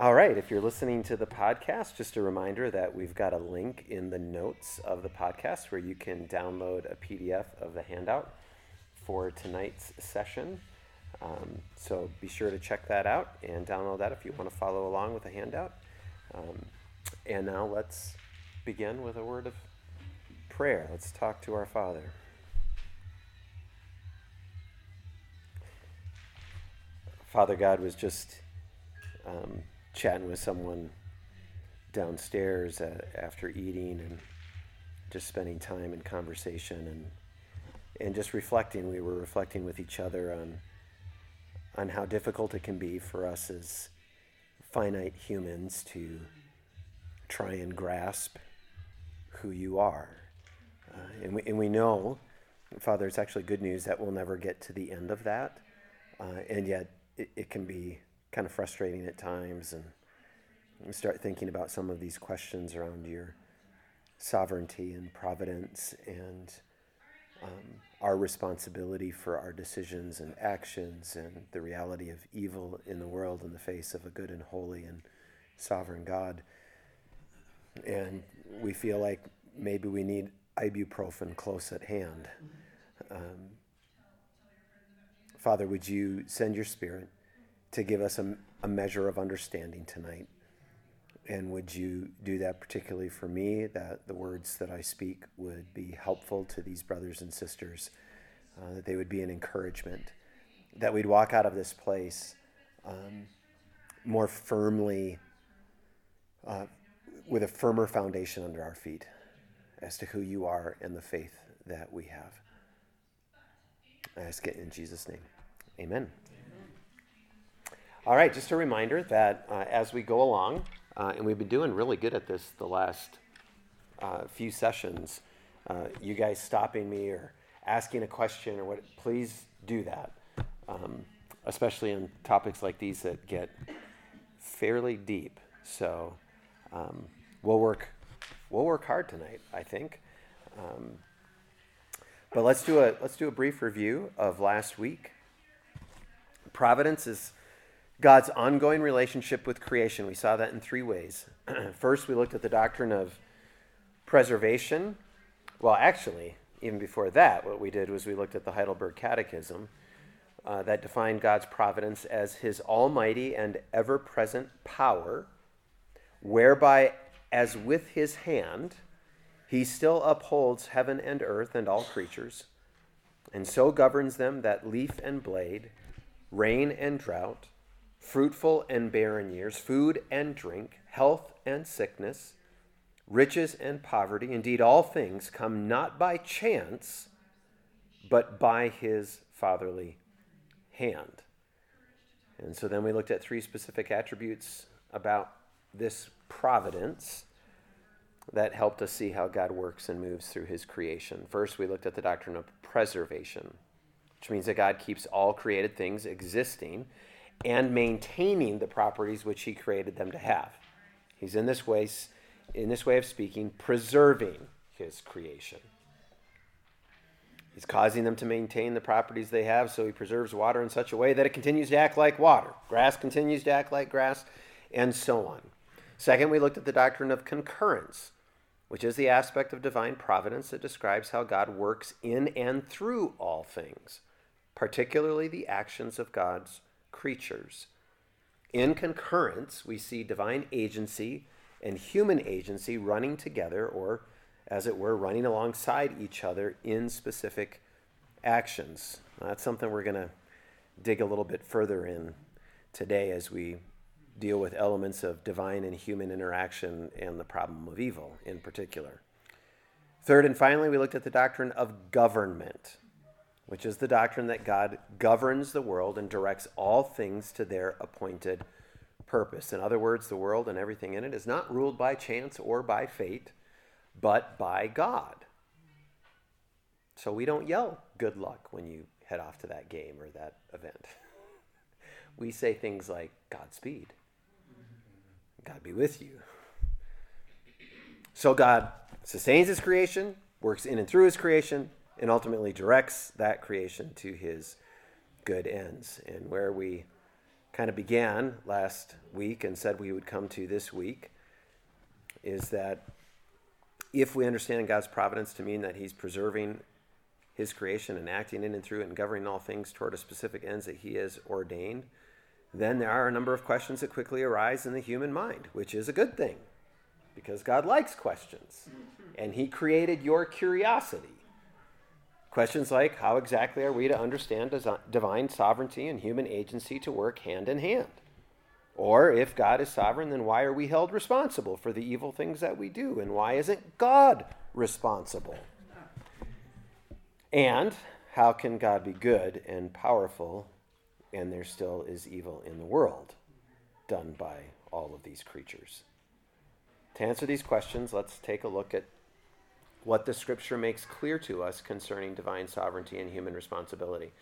All right, if you're listening to the podcast, just a reminder that we've got a link in the notes of the podcast where you can download a PDF of the handout for tonight's session. Um, so be sure to check that out and download that if you want to follow along with the handout. Um, and now let's begin with a word of prayer. Let's talk to our Father. Father God was just um, chatting with someone downstairs uh, after eating and just spending time in conversation and and just reflecting. We were reflecting with each other on on how difficult it can be for us as finite humans to try and grasp who you are. Uh, and, we, and we know, Father, it's actually good news that we'll never get to the end of that. Uh, and yet, it, it can be kind of frustrating at times. And you start thinking about some of these questions around your sovereignty and providence and um, our responsibility for our decisions and actions and the reality of evil in the world in the face of a good and holy and sovereign God. And we feel like maybe we need ibuprofen close at hand. Um, Father, would you send your spirit to give us a, a measure of understanding tonight? And would you do that particularly for me, that the words that I speak would be helpful to these brothers and sisters, uh, that they would be an encouragement, that we'd walk out of this place um, more firmly, uh, with a firmer foundation under our feet as to who you are and the faith that we have. I ask it in Jesus' name. Amen. All right, just a reminder that uh, as we go along, uh, and we've been doing really good at this the last uh, few sessions, uh, you guys stopping me or asking a question or what, please do that, um, especially in topics like these that get fairly deep. So um, we'll work we'll work hard tonight, I think. Um, but let's do a let's do a brief review of last week. Providence is God's ongoing relationship with creation. We saw that in three ways. First, we looked at the doctrine of preservation. Well, actually, even before that, what we did was we looked at the Heidelberg Catechism uh, that defined God's providence as his almighty and ever present power, whereby, as with his hand, he still upholds heaven and earth and all creatures, and so governs them that leaf and blade, rain and drought, fruitful and barren years, food and drink, health and sickness, riches and poverty, indeed all things come not by chance, but by his fatherly hand. And so then we looked at three specific attributes about this providence that helped us see how God works and moves through his creation. First, we looked at the doctrine of preservation, which means that God keeps all created things existing and maintaining the properties which he created them to have. He's in this way, in this way of speaking, preserving his creation. He's causing them to maintain the properties they have, so he preserves water in such a way that it continues to act like water. Grass continues to act like grass, and so on. Second, we looked at the doctrine of concurrence, which is the aspect of divine providence that describes how God works in and through all things, particularly the actions of God's creatures. In concurrence, we see divine agency and human agency running together, or as it were, running alongside each other in specific actions. That's something we're going to dig a little bit further in today as we deal with elements of divine and human interaction and the problem of evil in particular. Third and finally, we looked at the doctrine of government which is the doctrine that God governs the world and directs all things to their appointed purpose. In other words, the world and everything in it is not ruled by chance or by fate, but by God. So we don't yell good luck when you head off to that game or that event. we say things like Godspeed. God be with you. So God sustains his creation, works in and through his creation, and ultimately directs that creation to his good ends. And where we kind of began last week and said we would come to this week is that if we understand God's providence to mean that He's preserving His creation and acting in and through and governing all things toward a specific ends that He has ordained, then there are a number of questions that quickly arise in the human mind, which is a good thing because God likes questions and He created your curiosity. Questions like how exactly are we to understand divine sovereignty and human agency to work hand in hand? Or if God is sovereign, then why are we held responsible for the evil things that we do? And why isn't God responsible? And how can God be good and powerful and there still is evil in the world done by all of these creatures? To answer these questions, let's take a look at what the scripture makes clear to us concerning divine sovereignty and human responsibility.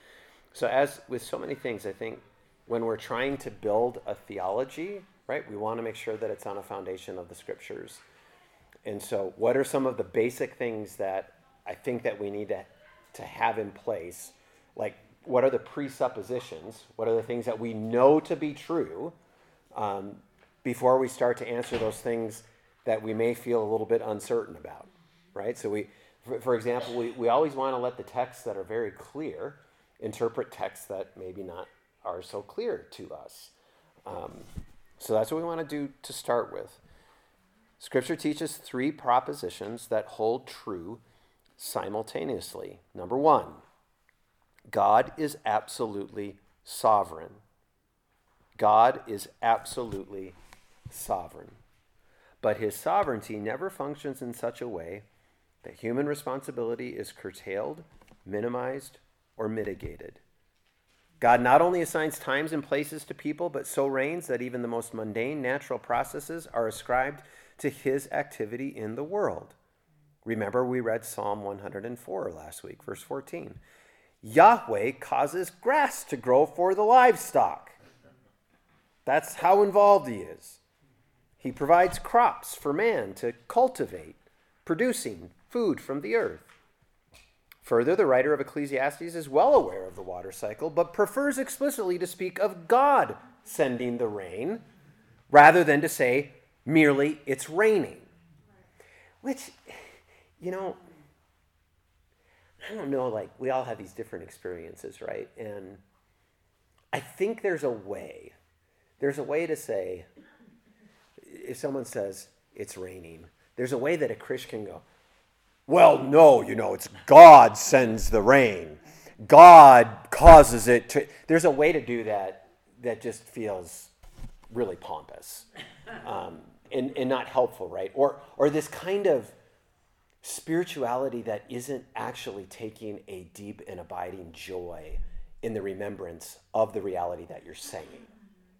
So, as with so many things, I think when we're trying to build a theology, right, we want to make sure that it's on a foundation of the scriptures. And so, what are some of the basic things that I think that we need to, to have in place? Like, what are the presuppositions? What are the things that we know to be true um, before we start to answer those things that we may feel a little bit uncertain about? Right? So we, for, for example, we, we always want to let the texts that are very clear interpret texts that maybe not are so clear to us. Um, so that's what we want to do to start with. Scripture teaches three propositions that hold true simultaneously. Number one, God is absolutely sovereign. God is absolutely sovereign. But his sovereignty never functions in such a way that human responsibility is curtailed, minimized, or mitigated. God not only assigns times and places to people, but so reigns that even the most mundane natural processes are ascribed to his activity in the world. Remember, we read Psalm 104 last week, verse 14. Yahweh causes grass to grow for the livestock. That's how involved he is. He provides crops for man to cultivate, producing food from the earth. Further, the writer of Ecclesiastes is well aware of the water cycle, but prefers explicitly to speak of God sending the rain rather than to say merely it's raining. Which, you know, I don't know, like, we all have these different experiences, right? And I think there's a way. There's a way to say, if someone says it's raining, there's a way that a Christian can go, well, no, you know, it's God sends the rain. God causes it to. There's a way to do that that just feels really pompous um, and, and not helpful, right? Or, or this kind of spirituality that isn't actually taking a deep and abiding joy in the remembrance of the reality that you're saying.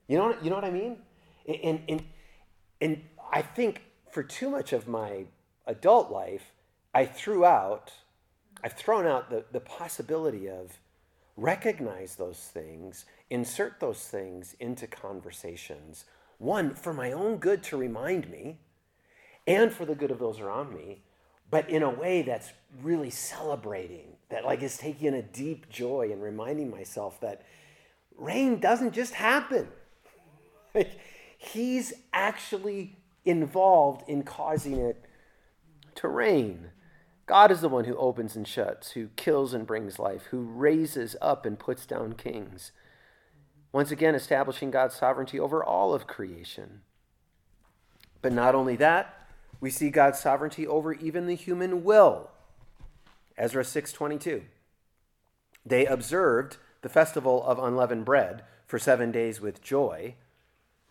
You know, you know what I mean? And, and, and I think for too much of my adult life, I threw out, I've thrown out the, the possibility of recognize those things, insert those things into conversations. One, for my own good to remind me, and for the good of those around me, but in a way that's really celebrating, that like is taking a deep joy and reminding myself that rain doesn't just happen. he's actually involved in causing it to rain. God is the one who opens and shuts, who kills and brings life, who raises up and puts down kings. Once again, establishing God's sovereignty over all of creation. But not only that, we see God's sovereignty over even the human will. Ezra 6:22. They observed the festival of unleavened bread for 7 days with joy,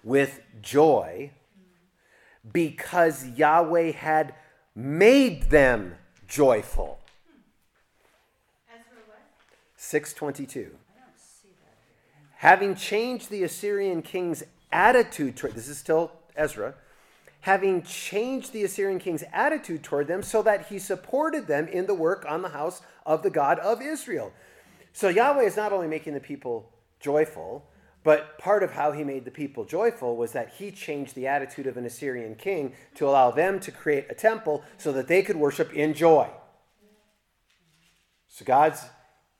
with joy because Yahweh had made them joyful. 622. Having changed the Assyrian king's attitude toward this is still Ezra, having changed the Assyrian king's attitude toward them so that he supported them in the work on the house of the God of Israel. So Yahweh is not only making the people joyful, but part of how he made the people joyful was that he changed the attitude of an Assyrian king to allow them to create a temple so that they could worship in joy. So God's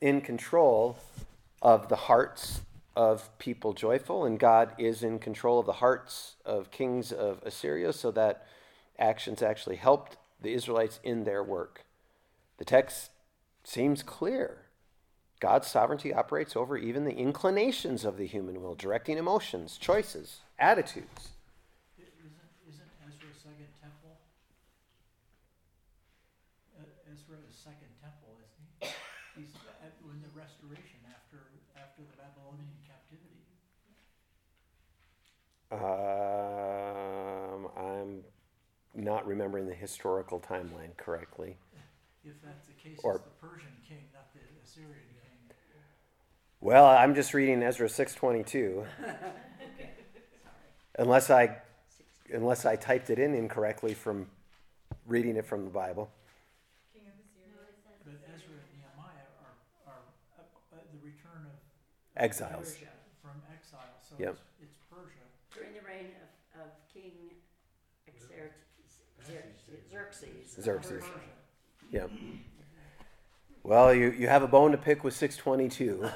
in control of the hearts of people joyful, and God is in control of the hearts of kings of Assyria, so that actions actually helped the Israelites in their work. The text seems clear. God's sovereignty operates over even the inclinations of the human will, directing emotions, choices, attitudes. Isn't, isn't Ezra second temple? Ezra is second temple, isn't he? He's in the restoration after, after the Babylonian captivity. Um, I'm not remembering the historical timeline correctly. If that's the case, Or- it's the Persian king, not the Assyrian king. Well, I'm just reading Ezra 6:22. Unless I unless I typed it in incorrectly from reading it from the Bible. But Ezra and Nehemiah are, are uh, uh, the return of Exiles. Persia, from exile, so Yep. it's, it's Persia. during the reign of, of King Xer- Xer- Xerxes. of Xerxes. Persia. Yep. Well, you, you have a bone to pick with 622.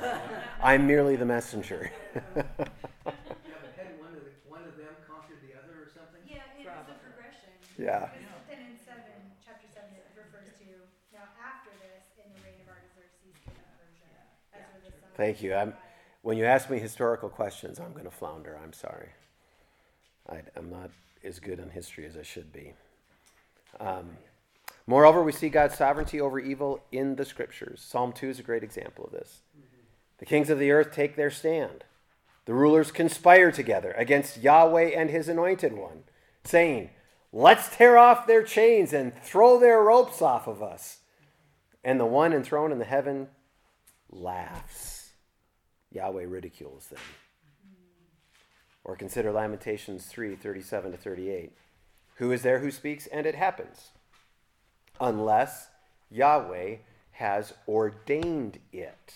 I'm merely the messenger. Yeah, but one of the, one of them conquered the other or something? Yeah, it is a progression. Yeah. Because then in seven, chapter seven, it refers to, now after this, in the reign of Artaxerxes, king of Persia, Ezra the son of Thank you. I'm- When you ask me historical questions, I'm going to flounder. I'm sorry. I, I'm not as good on history as I should be. Um, moreover, we see God's sovereignty over evil in the scriptures. Psalm 2 is a great example of this. The kings of the earth take their stand. The rulers conspire together against Yahweh and his anointed one, saying, Let's tear off their chains and throw their ropes off of us. And the one enthroned in the heaven laughs. Yahweh ridicules them. Or consider Lamentations 3 37 to 38. Who is there who speaks, and it happens? Unless Yahweh has ordained it.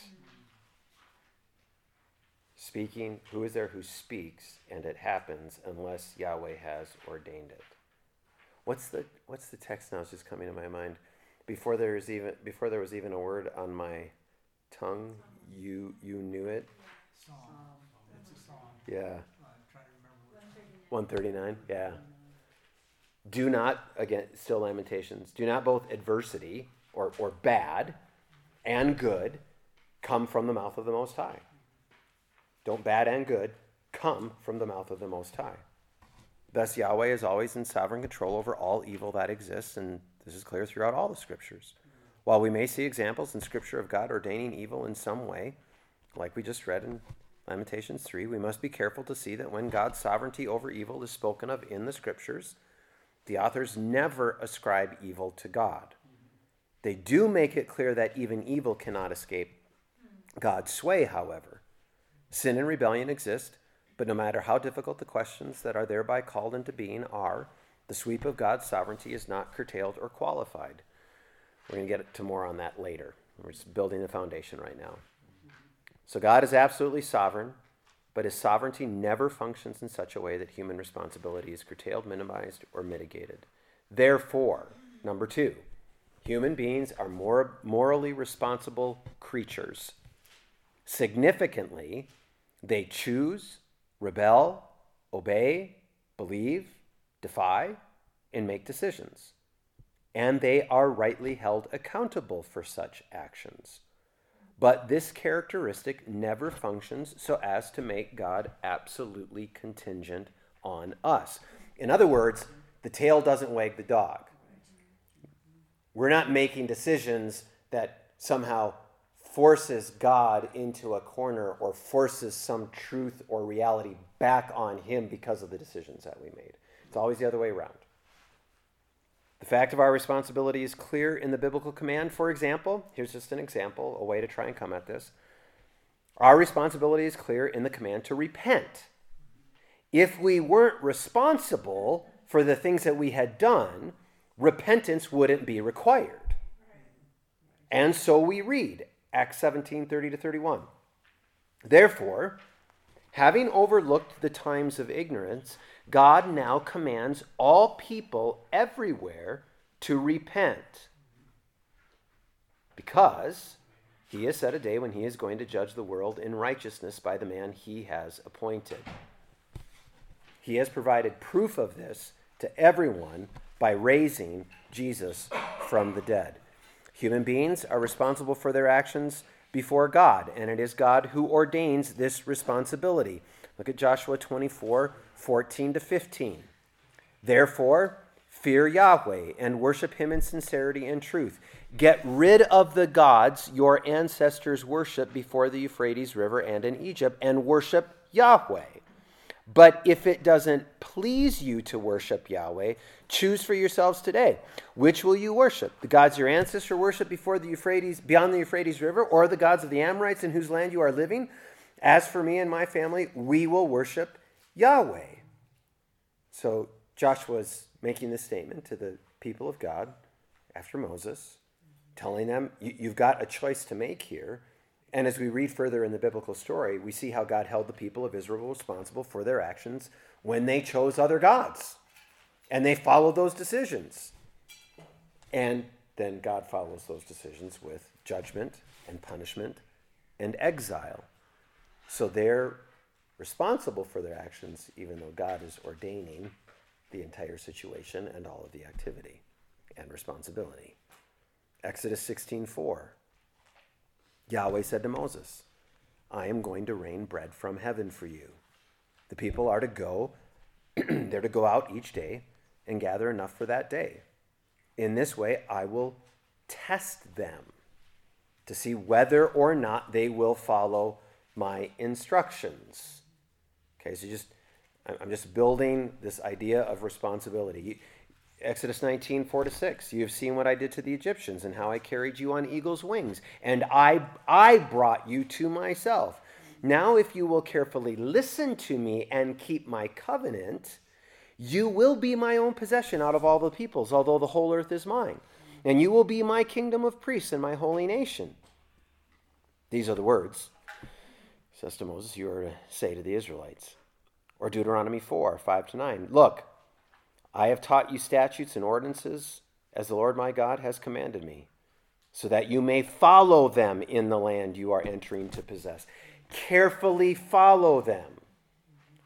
Speaking, who is there who speaks, and it happens, unless Yahweh has ordained it? What's the what's the text now? It's just coming to my mind. Before there was even before there was even a word on my tongue, you you knew it. That's a song, Yeah. I'm trying to remember which one. 139 yeah do not again still lamentations do not both adversity or, or bad and good come from the mouth of the most high. Don't bad and good come from the mouth of the most high. Thus yahweh is always in sovereign control over all evil that exists and this is clear throughout all the scriptures. While we may see examples in scripture of god ordaining evil in some way like we just read in Lamentations 3, we must be careful to see that when God's sovereignty over evil is spoken of in the scriptures, the authors never ascribe evil to God. They do make it clear that even evil cannot escape God's sway, however. Sin and rebellion exist, but no matter how difficult the questions that are thereby called into being are, the sweep of God's sovereignty is not curtailed or qualified. We're going to get to more on that later. We're just building the foundation right now. So God is absolutely sovereign, but his sovereignty never functions in such a way that human responsibility is curtailed, minimized, or mitigated. Therefore, number two, human beings are more morally responsible creatures. Significantly, they choose, rebel, obey, believe, defy, and make decisions. And they are rightly held accountable for such actions. But this characteristic never functions so as to make God absolutely contingent on us. In other words, the tail doesn't wag the dog. We're not making decisions that somehow forces God into a corner or forces some truth or reality back on him because of the decisions that we made. It's always the other way around. The fact of our responsibility is clear in the biblical command. For example, here's just an example, a way to try and come at this. Our responsibility is clear in the command to repent. If we weren't responsible for the things that we had done, repentance wouldn't be required. And so we read Acts 17 30 to 31. Therefore, having overlooked the times of ignorance, God now commands all people everywhere to repent. Because He has set a day when he is going to judge the world in righteousness by the man he has appointed. He has provided proof of this to everyone by raising Jesus from the dead. Human beings are responsible for their actions before God, and it is God who ordains this responsibility. Look at Joshua 24 14 to 15. Therefore, fear Yahweh and worship him in sincerity and truth. Get rid of the gods your ancestors worshiped before the Euphrates River and in Egypt, and worship Yahweh. But if it doesn't please you to worship Yahweh, choose for yourselves today. Which will you worship? The gods your ancestors worshiped before the Euphrates, beyond the Euphrates River, or the gods of the Amorites in whose land you are living? As for me and my family, we will worship Yahweh. So Joshua's making this statement to the people of God after Moses, telling them, You've got a choice to make here. And as we read further in the biblical story, we see how God held the people of Israel responsible for their actions when they chose other gods. And they followed those decisions. And then God follows those decisions with judgment and punishment and exile. So they're responsible for their actions, even though God is ordaining the entire situation and all of the activity and responsibility. Exodus 16:4 Yahweh said to Moses, I am going to rain bread from heaven for you. The people are to go, they're to go out each day and gather enough for that day. In this way, I will test them to see whether or not they will follow my instructions. Okay, so just I'm just building this idea of responsibility. Exodus 19, 4 to 6. You have seen what I did to the Egyptians and how I carried you on eagle's wings, and I, I brought you to myself. Now, if you will carefully listen to me and keep my covenant, you will be my own possession out of all the peoples, although the whole earth is mine. And you will be my kingdom of priests and my holy nation. These are the words, says to Moses, you are to say to the Israelites. Or Deuteronomy 4, 5 to 9. Look, I have taught you statutes and ordinances as the Lord my God has commanded me, so that you may follow them in the land you are entering to possess. Carefully follow them,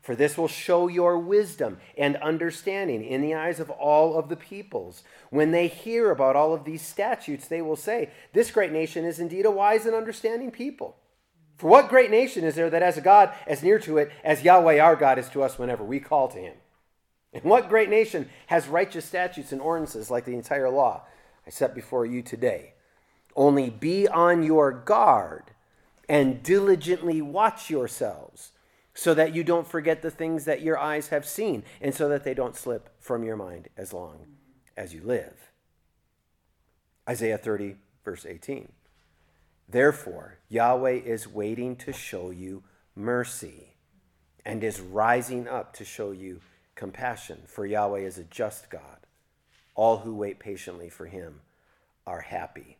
for this will show your wisdom and understanding in the eyes of all of the peoples. When they hear about all of these statutes, they will say, This great nation is indeed a wise and understanding people. For what great nation is there that has a God as near to it as Yahweh our God is to us whenever we call to him? And what great nation has righteous statutes and ordinances like the entire law I set before you today? Only be on your guard and diligently watch yourselves so that you don't forget the things that your eyes have seen and so that they don't slip from your mind as long as you live. Isaiah 30, verse 18. Therefore, Yahweh is waiting to show you mercy and is rising up to show you compassion, for Yahweh is a just God. All who wait patiently for him are happy.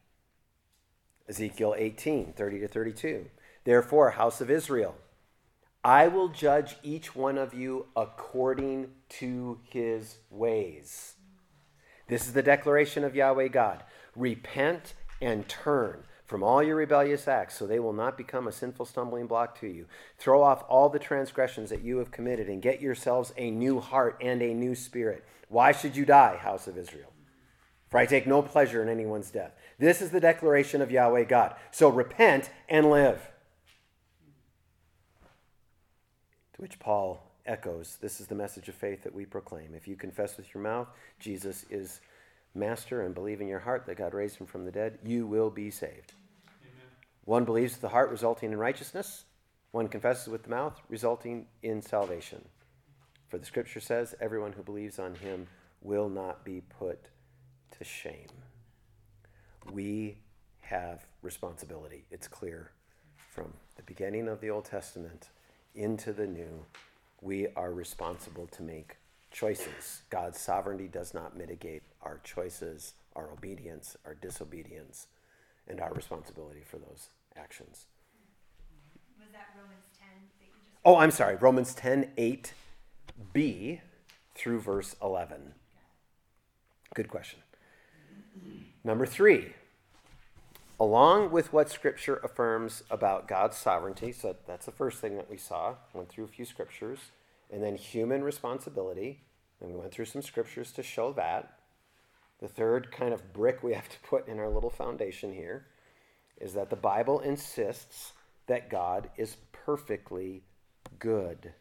Ezekiel 18, 30 to 32. Therefore, house of Israel, I will judge each one of you according to his ways. This is the declaration of Yahweh God. Repent and turn from all your rebellious acts, so they will not become a sinful stumbling block to you. Throw off all the transgressions that you have committed and get yourselves a new heart and a new spirit. Why should you die, house of Israel? For I take no pleasure in anyone's death. This is the declaration of Yahweh God. So repent and live. To which Paul echoes this is the message of faith that we proclaim. If you confess with your mouth Jesus is master and believe in your heart that God raised him from the dead, you will be saved. One believes with the heart, resulting in righteousness. One confesses with the mouth, resulting in salvation. For the scripture says, everyone who believes on him will not be put to shame. We have responsibility. It's clear from the beginning of the Old Testament into the New. We are responsible to make choices. God's sovereignty does not mitigate our choices, our obedience, our disobedience, and our responsibility for those actions. Was that Romans ten that you just? Oh, I'm sorry. Romans 10 8b through verse 11. Good question. Number three, along with what Scripture affirms about God's sovereignty, so that's the first thing that we saw, went through a few scriptures, and then human responsibility, and we went through some scriptures to show that. The third kind of brick we have to put in our little foundation here is that the Bible insists that God is perfectly good.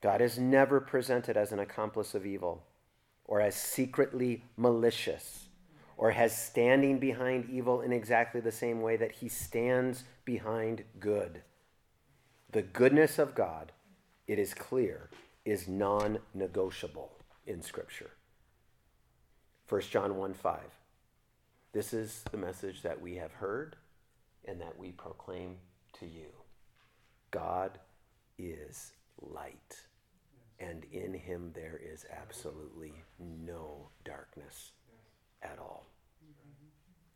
God is never presented as an accomplice of evil or as secretly malicious or as standing behind evil in exactly the same way that he stands behind good. The goodness of God, it is clear, is non negotiable in Scripture. 1 John 1 5. This is the message that we have heard and that we proclaim to you God is light, and in him there is absolutely no darkness at all.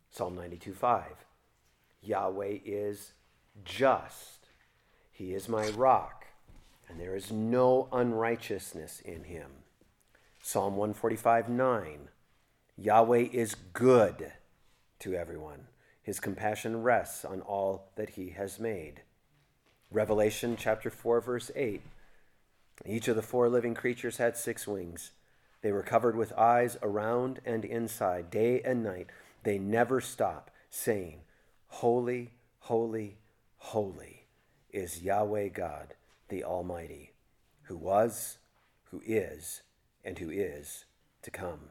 Psalm 92 5. Yahweh is just, he is my rock, and there is no unrighteousness in him. Psalm 145 9. Yahweh is good to everyone. His compassion rests on all that he has made. Revelation chapter 4, verse 8. Each of the four living creatures had six wings. They were covered with eyes around and inside, day and night. They never stop saying, Holy, holy, holy is Yahweh God, the Almighty, who was, who is, and who is to come.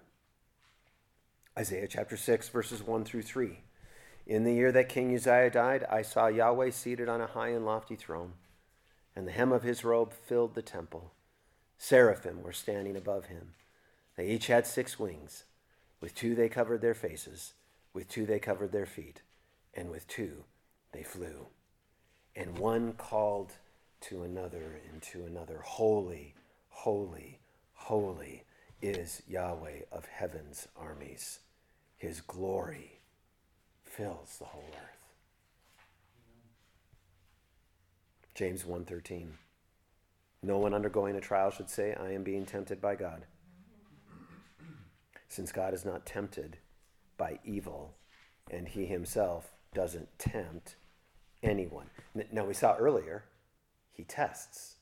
Isaiah chapter 6, verses 1 through 3. In the year that King Uzziah died, I saw Yahweh seated on a high and lofty throne, and the hem of his robe filled the temple. Seraphim were standing above him. They each had six wings. With two they covered their faces, with two they covered their feet, and with two they flew. And one called to another and to another, Holy, holy, holy is Yahweh of heaven's armies. His glory fills the whole earth. James 1:13 No one undergoing a trial should say I am being tempted by God. Since God is not tempted by evil and he himself doesn't tempt anyone. Now we saw earlier he tests.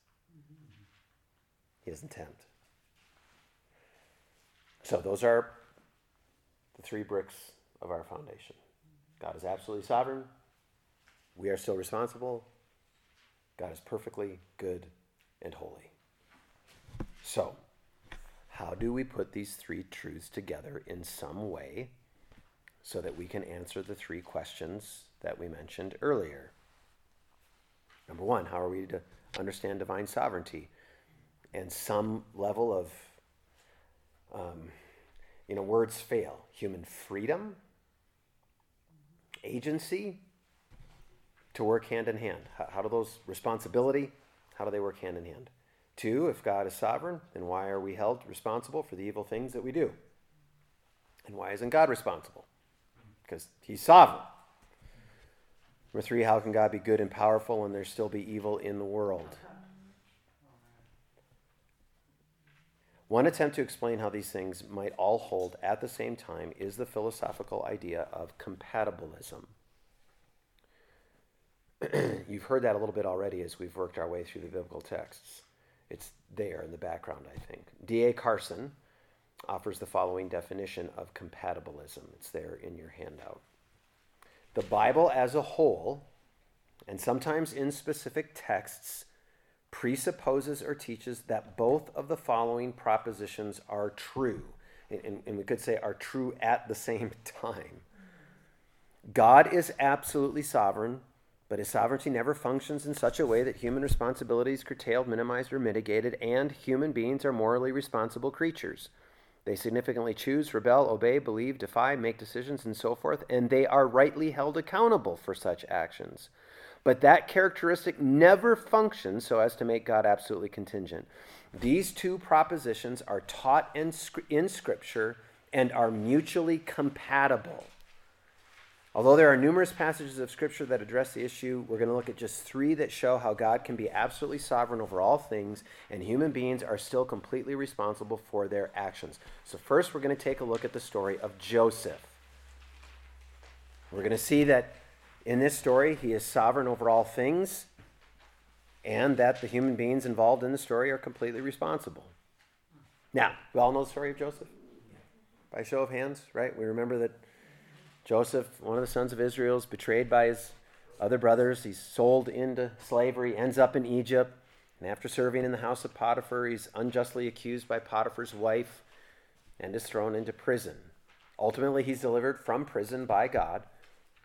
He doesn't tempt. So those are the three bricks of our foundation. God is absolutely sovereign. We are still responsible. God is perfectly good and holy. So, how do we put these three truths together in some way so that we can answer the three questions that we mentioned earlier? Number one, how are we to understand divine sovereignty and some level of um, you know, words fail. Human freedom, agency to work hand in hand. How, do those responsibility, how do they work hand in hand? Two, if God is sovereign, then why are we held responsible for the evil things that we do? And why isn't God responsible? Because he's sovereign. Number three, how can God be good and powerful and there still be evil in the world? One attempt to explain how these things might all hold at the same time is the philosophical idea of compatibilism. You've heard that a little bit already as we've worked our way through the biblical texts. It's there in the background, I think. D.A. Carson offers the following definition of compatibilism. It's there in your handout. The Bible as a whole, and sometimes in specific texts, presupposes or teaches that both of the following propositions are true. And, and, we could say are true at the same time. God is absolutely sovereign, but his sovereignty never functions in such a way that human responsibility is curtailed, minimized, or mitigated, and human beings are morally responsible creatures. They significantly choose, rebel, obey, believe, defy, make decisions, and so forth, and they are rightly held accountable for such actions. But that characteristic never functions so as to make God absolutely contingent. These two propositions are taught in, in Scripture and are mutually compatible. Although there are numerous passages of Scripture that address the issue, we're going to look at just three that show how God can be absolutely sovereign over all things, and human beings are still completely responsible for their actions. So, first, we're going to take a look at the story of Joseph. We're going to see that in this story, he is sovereign over all things, and that the human beings involved in the story are completely responsible. Now, we all know the story of Joseph? By show of hands, right? We remember that Joseph, one of the sons of Israel, is betrayed by his other brothers. He's sold into slavery, ends up in Egypt. And after serving in the house of Potiphar, he's unjustly accused by Potiphar's wife and is thrown into prison. Ultimately, he's delivered from prison by God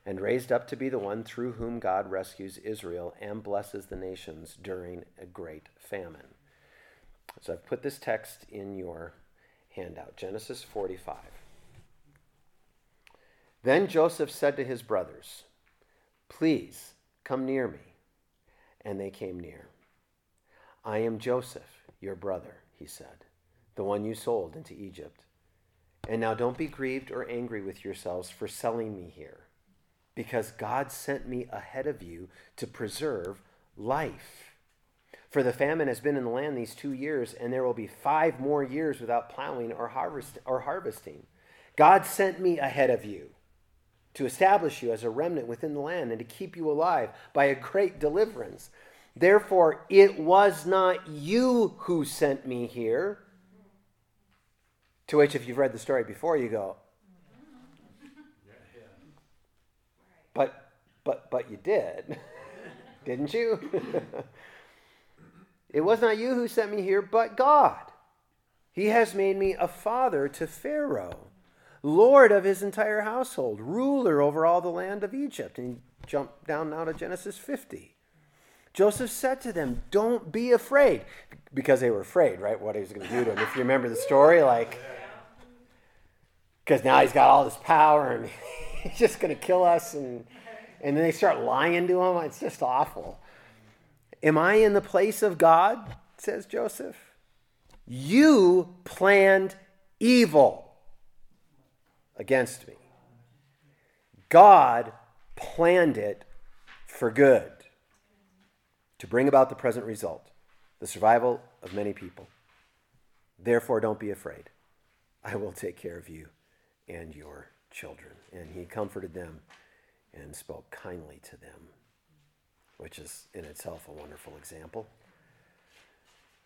and raised up to be the one through whom God rescues Israel and blesses the nations during a great famine. So I've put this text in your handout Genesis 45. Then Joseph said to his brothers, Please come near me. And they came near. I am Joseph, your brother, he said, the one you sold into Egypt. And now don't be grieved or angry with yourselves for selling me here, because God sent me ahead of you to preserve life. For the famine has been in the land these two years, and there will be five more years without plowing or, harvest, or harvesting. God sent me ahead of you to establish you as a remnant within the land and to keep you alive by a great deliverance. Therefore, it was not you who sent me here. To which, if you've read the story before, you go, but, but, you did, didn't you? it was not you who sent me here, but God. He has made me a father to Pharaoh, Lord of his entire household, ruler over all the land of Egypt. And jump down now to Genesis 50. Joseph said to them, Don't be afraid. Because they were afraid, right? What he was going to do to them. If you remember the story, like, because now he's got all this power and he's just going to kill us. And, and then they start lying to him. It's just awful. Am I in the place of God? says Joseph. You planned evil against me. God planned it for good to bring about the present result, the survival of many people. Therefore, don't be afraid. I will take care of you and your children. And he comforted them and spoke kindly to them, which is in itself a wonderful example.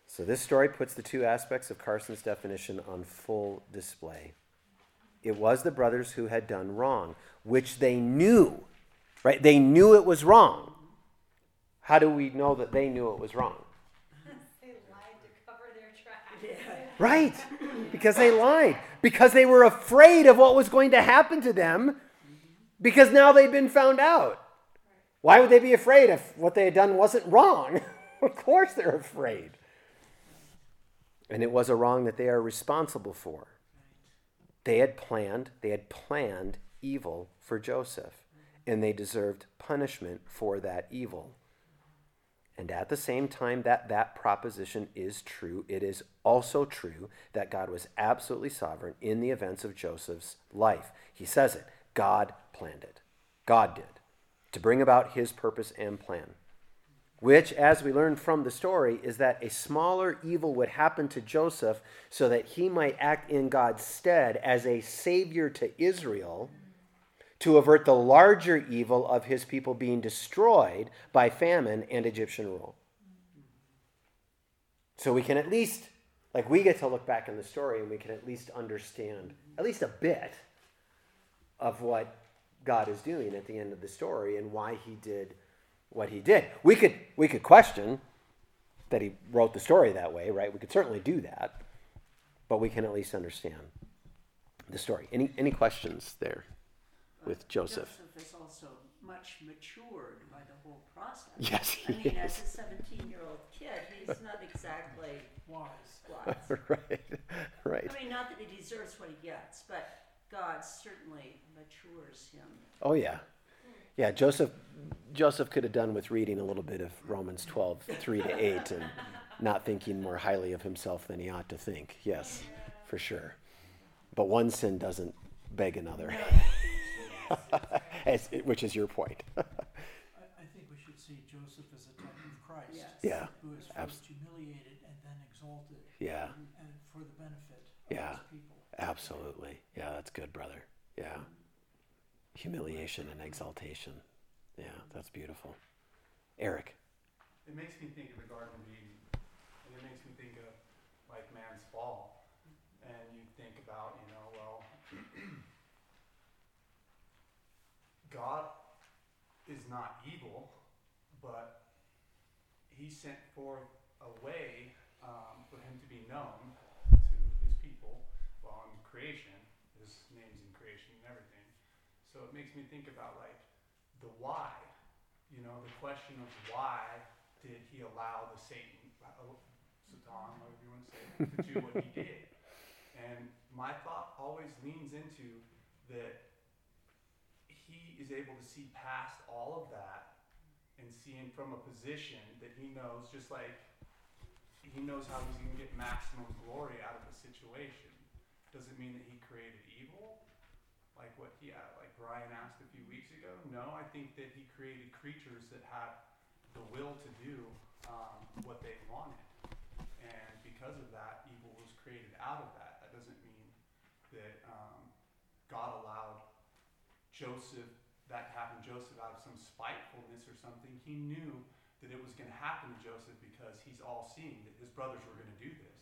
So, this story puts the two aspects of Carson's definition on full display. It was the brothers who had done wrong, which they knew, right? They knew it was wrong. How do we know that they knew it was wrong? They lied to cover their tracks. Right, because they lied, because they were afraid of what was going to happen to them, because now they've been found out. Why would they be afraid if what they had done wasn't wrong? of course they're afraid. And it was a wrong that they are responsible for. They had planned, they had planned evil for Joseph, and they deserved punishment for that evil. And at the same time that that proposition is true, it is also true that God was absolutely sovereign in the events of Joseph's life. He says it God planned it. God did to bring about his purpose and plan. Which, as we learn from the story, is that a smaller evil would happen to Joseph so that he might act in God's stead as a savior to Israel to avert the larger evil of his people being destroyed by famine and Egyptian rule. So we can at least, like, we get to look back in the story and we can at least understand at least a bit of what God is doing at the end of the story and why he did what he did. We could we could question that he wrote the story that way, right? We could certainly do that, but we can at least understand the story. Any any questions there with uh, Joseph? Joseph is also much matured by the whole process. Yes, he I mean, as a seventeen-year-old kid, he's not exactly Wise. wise. right, right. I mean, not that he deserves what he gets, but God certainly matures him. Oh yeah, yeah. Joseph Joseph could have done with reading a little bit of Romans 12, 3 to 8, and not thinking more highly of himself than he ought to think. Yes, for sure. But one sin doesn't beg another, As- which is your point. I, I think we should see Joseph as a type of Christ. Yes. Yeah, Who is abs- first humiliated and then exalted. Yeah. And, and for the benefit of Yeah. his people. absolutely. Yeah, that's good, brother. Yeah. Humiliation and exaltation. Yeah, that's beautiful. Eric. It makes me think of the Garden of Eden, and it makes me think of like man's fall, and you think about, you know, well, God is not evil, but He sent forth a way um, for Him to be known to His people, well, in creation, His name's in creation and everything. So it makes me think about like the why, you know, the question of why did he allow the Satan, uh, Satan, whatever you want to say, to do what he did? And my thought always leans into that he is able to see past all of that and seeing from a position that he knows, just like he knows how he's going to get maximum glory out of the situation. Doesn't mean that he created evil, like what he, uh, like Brian asked a few weeks ago. No, I think that he created creatures that had the will to do um, what they wanted. And because of that, evil was created out of that. That doesn't mean that um, God allowed Joseph, that to happen Joseph out of some spitefulness or something. He knew that it was going to happen to Joseph because he's all seeing that his brothers were going to do this.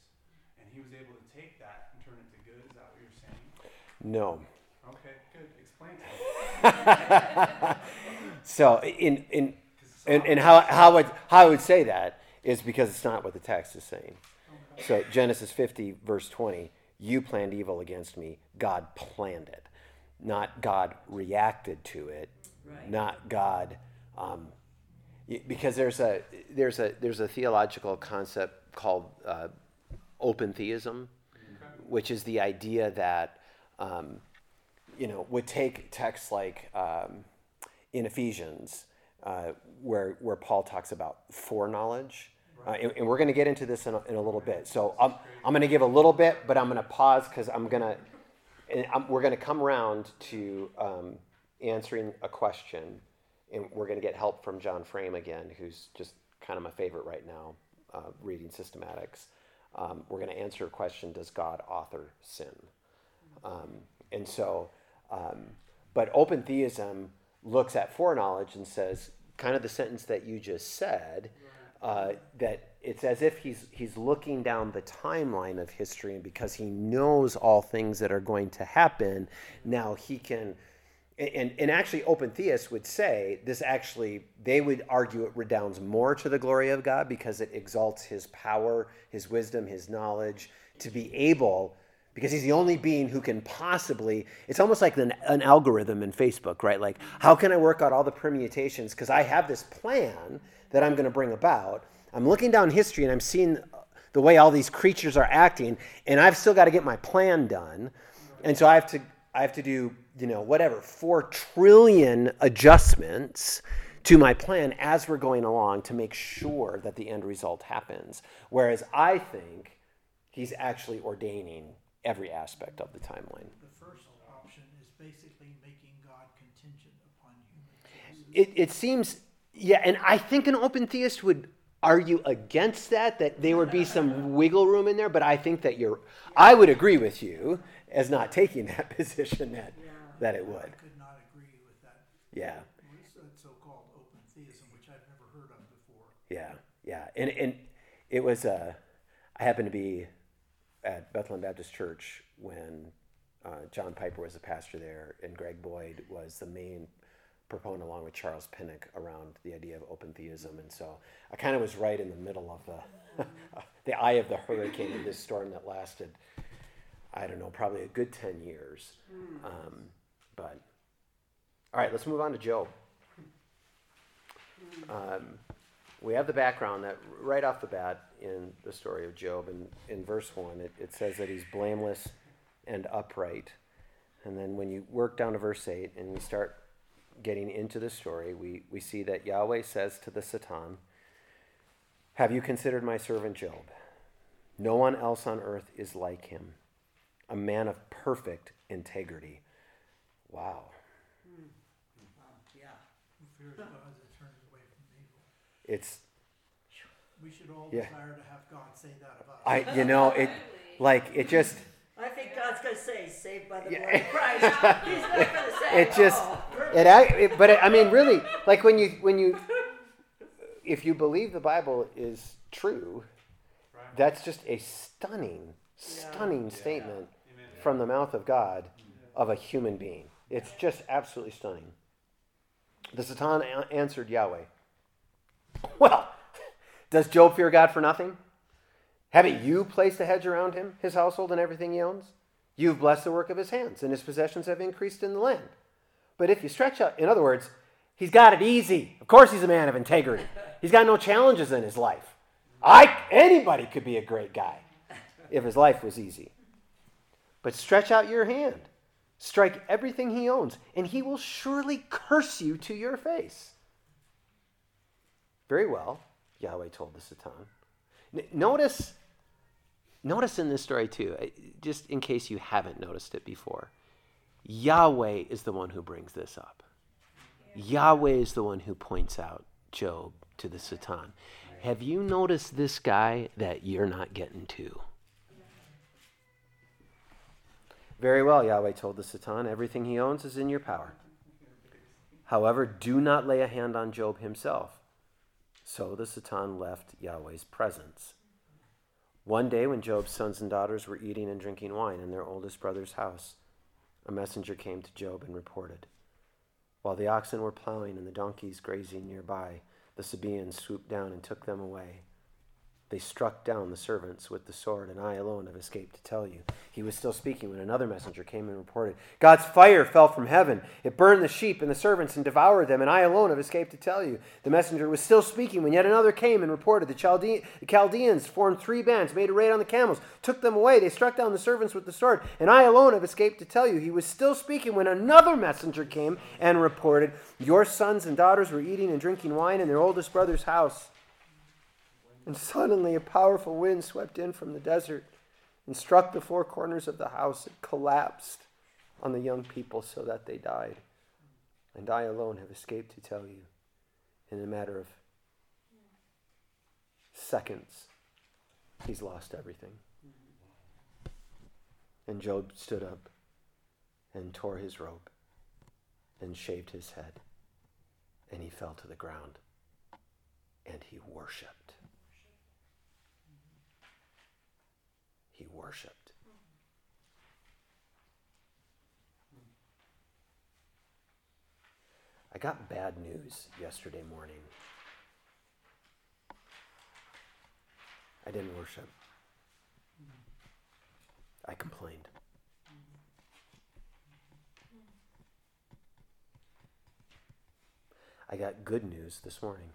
And he was able to take that and turn it to good. Is that what you're saying? No. Okay, good. Explain. So in in and, and how how would how I would say that is because it's not what the text is saying. Okay. So Genesis 50 verse 20, you planned evil against me, God planned it. Not God reacted to it, Right. not God um, because there's a there's a there's a theological concept called uh, open theism, Okay. which is the idea that um, you know would take texts like um, in Ephesians uh, where where Paul talks about foreknowledge. Uh, and, and we're going to get into this in a, in a little bit. So I'm, I'm going to give a little bit, but I'm going to pause because I'm going to, and I'm, we're going to come around to um, answering a question, and we're going to get help from John Frame again, who's just kind of my favorite right now, uh, reading systematics. Um, we're going to answer a question: Does God author sin? Um, and so, um, but open theism looks at foreknowledge and says, kind of the sentence that you just said, uh, that it's as if he's he's looking down the timeline of history, and because he knows all things that are going to happen, now he can. And, and actually, open theists would say this actually, they would argue it redounds more to the glory of God because it exalts his power, his wisdom, his knowledge to be able because he's the only being who can possibly it's almost like an, an algorithm in facebook right? Like how can i work out all the permutations? Because i have this plan that i'm going to bring about. I'm looking down history and i'm seeing the way all these creatures are acting and i've still got to get my plan done. And so i have to i have to do you know whatever 4 trillion adjustments to my plan as we're going along to make sure that the end result happens. Whereas i think he's actually ordaining every aspect of the timeline. The first option is basically making God contingent upon human choices. It, it seems, yeah, and I think an open theist would argue against that, that there would be some wiggle room in there, but I think that you're, I would agree with you as not taking that position that, Yeah. that it would. I could not agree with that, Yeah, so-called open theism, which I've never heard of before. yeah, yeah. And, and it was, uh, I happened to be at Bethlehem Baptist Church when uh, John Piper was the pastor there, and Greg Boyd was the main proponent, along with Charles Pinnock, around the idea of open theism. And so I kind of was right in the middle of the the eye of the hurricane of this storm that lasted, I don't know, probably a good ten years. Um, but all right, let's move on to Job. Um, we have the background that right off the bat in the story of Job. And in verse 1, it, it says that he's blameless and upright. And then when you work down to verse 8 and we start getting into the story, we, we see that Yahweh says to the Satan, Have you considered my servant Job? No one else on earth is like him, a man of perfect integrity. Wow. Hmm. Yeah. Who fears God that turns away from evil. It's We should all Yeah. desire to have God say that about us. I you know it like it just I think God's gonna say, say saved by the Yeah. blood of Christ. He's not gonna say, It just- "Oh, it, ac- it but it, I mean, really, like when you when you if you believe the Bible is true, Right? that's just a stunning, stunning Yeah. statement Amen. from the mouth of God of a human being. It's just absolutely stunning. The Satan a- answered Yahweh. Well, does Job fear God for nothing? Haven't you placed a hedge around him, his household, and everything he owns? You've blessed the work of his hands, and his possessions have increased in the land. But if you stretch out, in other words, he's got it easy. Of course, he's a man of integrity. He's got no challenges in his life. I anybody could be a great guy if his life was easy. But stretch out your hand, strike everything he owns, and he will surely curse you to your face. Very well, Yahweh told the Satan. Notice, notice in this story too, just in case you haven't noticed it before, Yahweh is the one who brings this up. Yahweh is the one who points out Job to the Satan. Have you noticed this guy that you're not getting to? Very well, Yahweh told the Satan, everything he owns is in your power. However, do not lay a hand on Job himself. So the Satan left Yahweh's presence. One day, when Job's sons and daughters were eating and drinking wine in their oldest brother's house, a messenger came to Job and reported. While the oxen were plowing and the donkeys grazing nearby, the Sabaeans swooped down and took them away. They struck down the servants with the sword, and I alone have escaped to tell you. He was still speaking when another messenger came and reported, God's fire fell from heaven. It burned the sheep and the servants and devoured them, and I alone have escaped to tell you. The messenger was still speaking when yet another came and reported, The, the Chaldeans formed three bands, made a raid on the camels, took them away. They struck down the servants with the sword, and I alone have escaped to tell you. He was still speaking when another messenger came and reported, Your sons and daughters were eating and drinking wine in their oldest brother's house. And suddenly a powerful wind swept in from the desert and struck the four corners of the house. It collapsed on the young people so that they died. And I alone have escaped to tell you in a matter of seconds, he's lost everything. And Job stood up and tore his robe and shaved his head. And he fell to the ground and he worshiped. He worshiped. I got bad news yesterday morning. I didn't worship. I complained. I got good news this morning.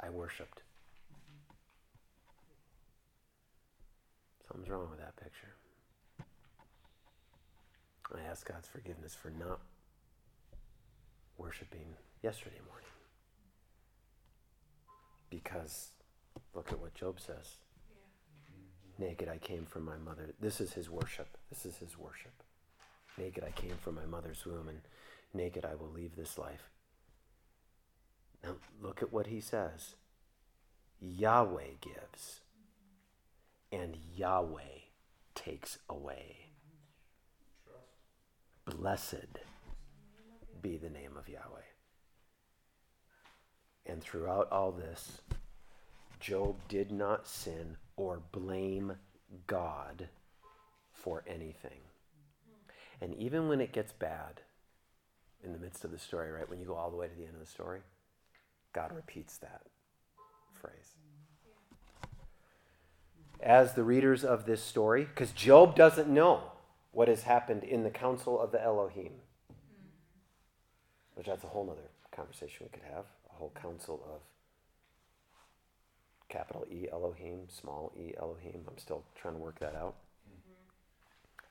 I worshiped. Something's wrong with that picture. I asked God's forgiveness for not worshiping yesterday morning. Because look at what Job says. Naked I came from my mother. This is his worship. This is his worship. Naked I came from my mother's womb, and naked I will leave this life. Now look at what he says Yahweh gives, and Yahweh takes away. Blessed be the name of Yahweh. And throughout all this, Job did not sin or blame God for anything. And even when it gets bad in the midst of the story, right, when you go all the way to the end of the story, God repeats that phrase. As the readers of this story, because Job doesn't know what has happened in the council of the Elohim, which that's a whole other conversation we could have, a whole council of capital E Elohim, small e Elohim. I'm still trying to work that out.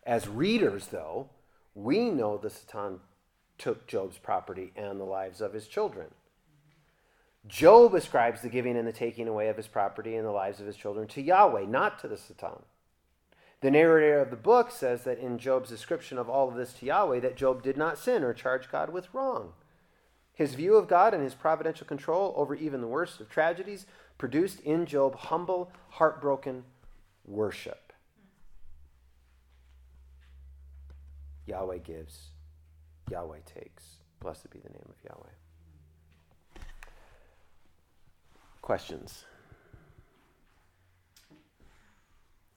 As readers, though, we know the Satan took Job's property and the lives of his children. Job ascribes the giving and the taking away of his property and the lives of his children to Yahweh, not to the Satan. The narrator of the book says that in Job's description of all of this to Yahweh, that Job did not sin or charge God with wrong. His view of God and his providential control over even the worst of tragedies produced in Job humble, heartbroken worship. Yahweh gives, Yahweh takes. Blessed be the name of Yahweh. Questions?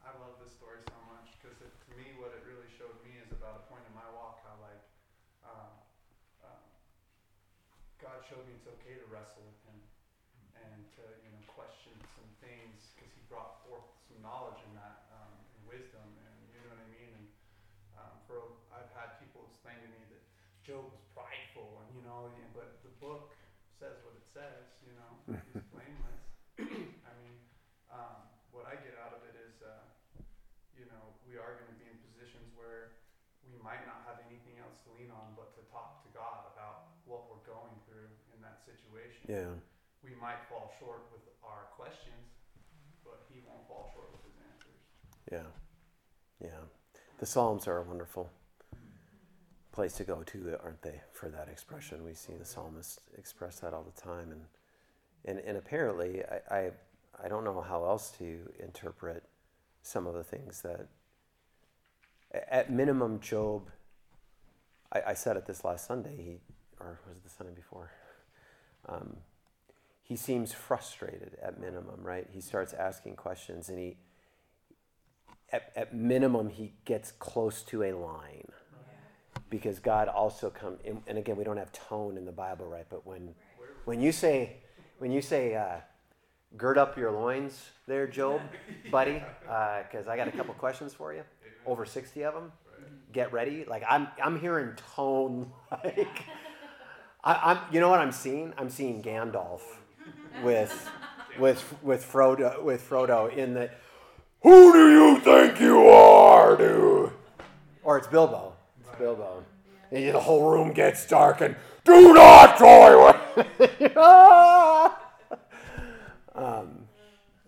I love this story so much because to me, what it really showed me is about a point in my walk how like um, um, God showed me it's okay to wrestle with Him and to you know question some things because He brought forth some knowledge in that um, and wisdom and you know what I mean. And um, for I've had people explain to me that Job was prideful and you know, but the book says what it says. You know, he's blameless. I mean, um, what I get out of it is. Uh, you know, we are going to be in positions where we might not have anything else to lean on but to talk to God about what we're going through in that situation. Yeah. We might fall short with our questions, but He won't fall short with His answers. Yeah. Yeah. The Psalms are a wonderful place to go to, aren't they, for that expression? We see the psalmist express that all the time. And, and, and apparently, I, I, I don't know how else to interpret some of the things that, at minimum, Job, I, I said it this last Sunday, he, or was it the Sunday before? Um, he seems frustrated at minimum, right? He starts asking questions and he, at, at minimum, he gets close to a line. Because God also come, and, and again, we don't have tone in the Bible, right? But when, when you say, when you say, uh, gird up your loins there, Job, buddy, because uh, I got a couple questions for you. Over 60 of them. Get ready. Like I'm, I'm hearing tone. Like I, am you know what I'm seeing? I'm seeing Gandalf with, with, with Frodo, with Frodo in the. Who do you think you are, dude? Or it's Bilbo. It's Bilbo. And the whole room gets dark and do not toy with. Um,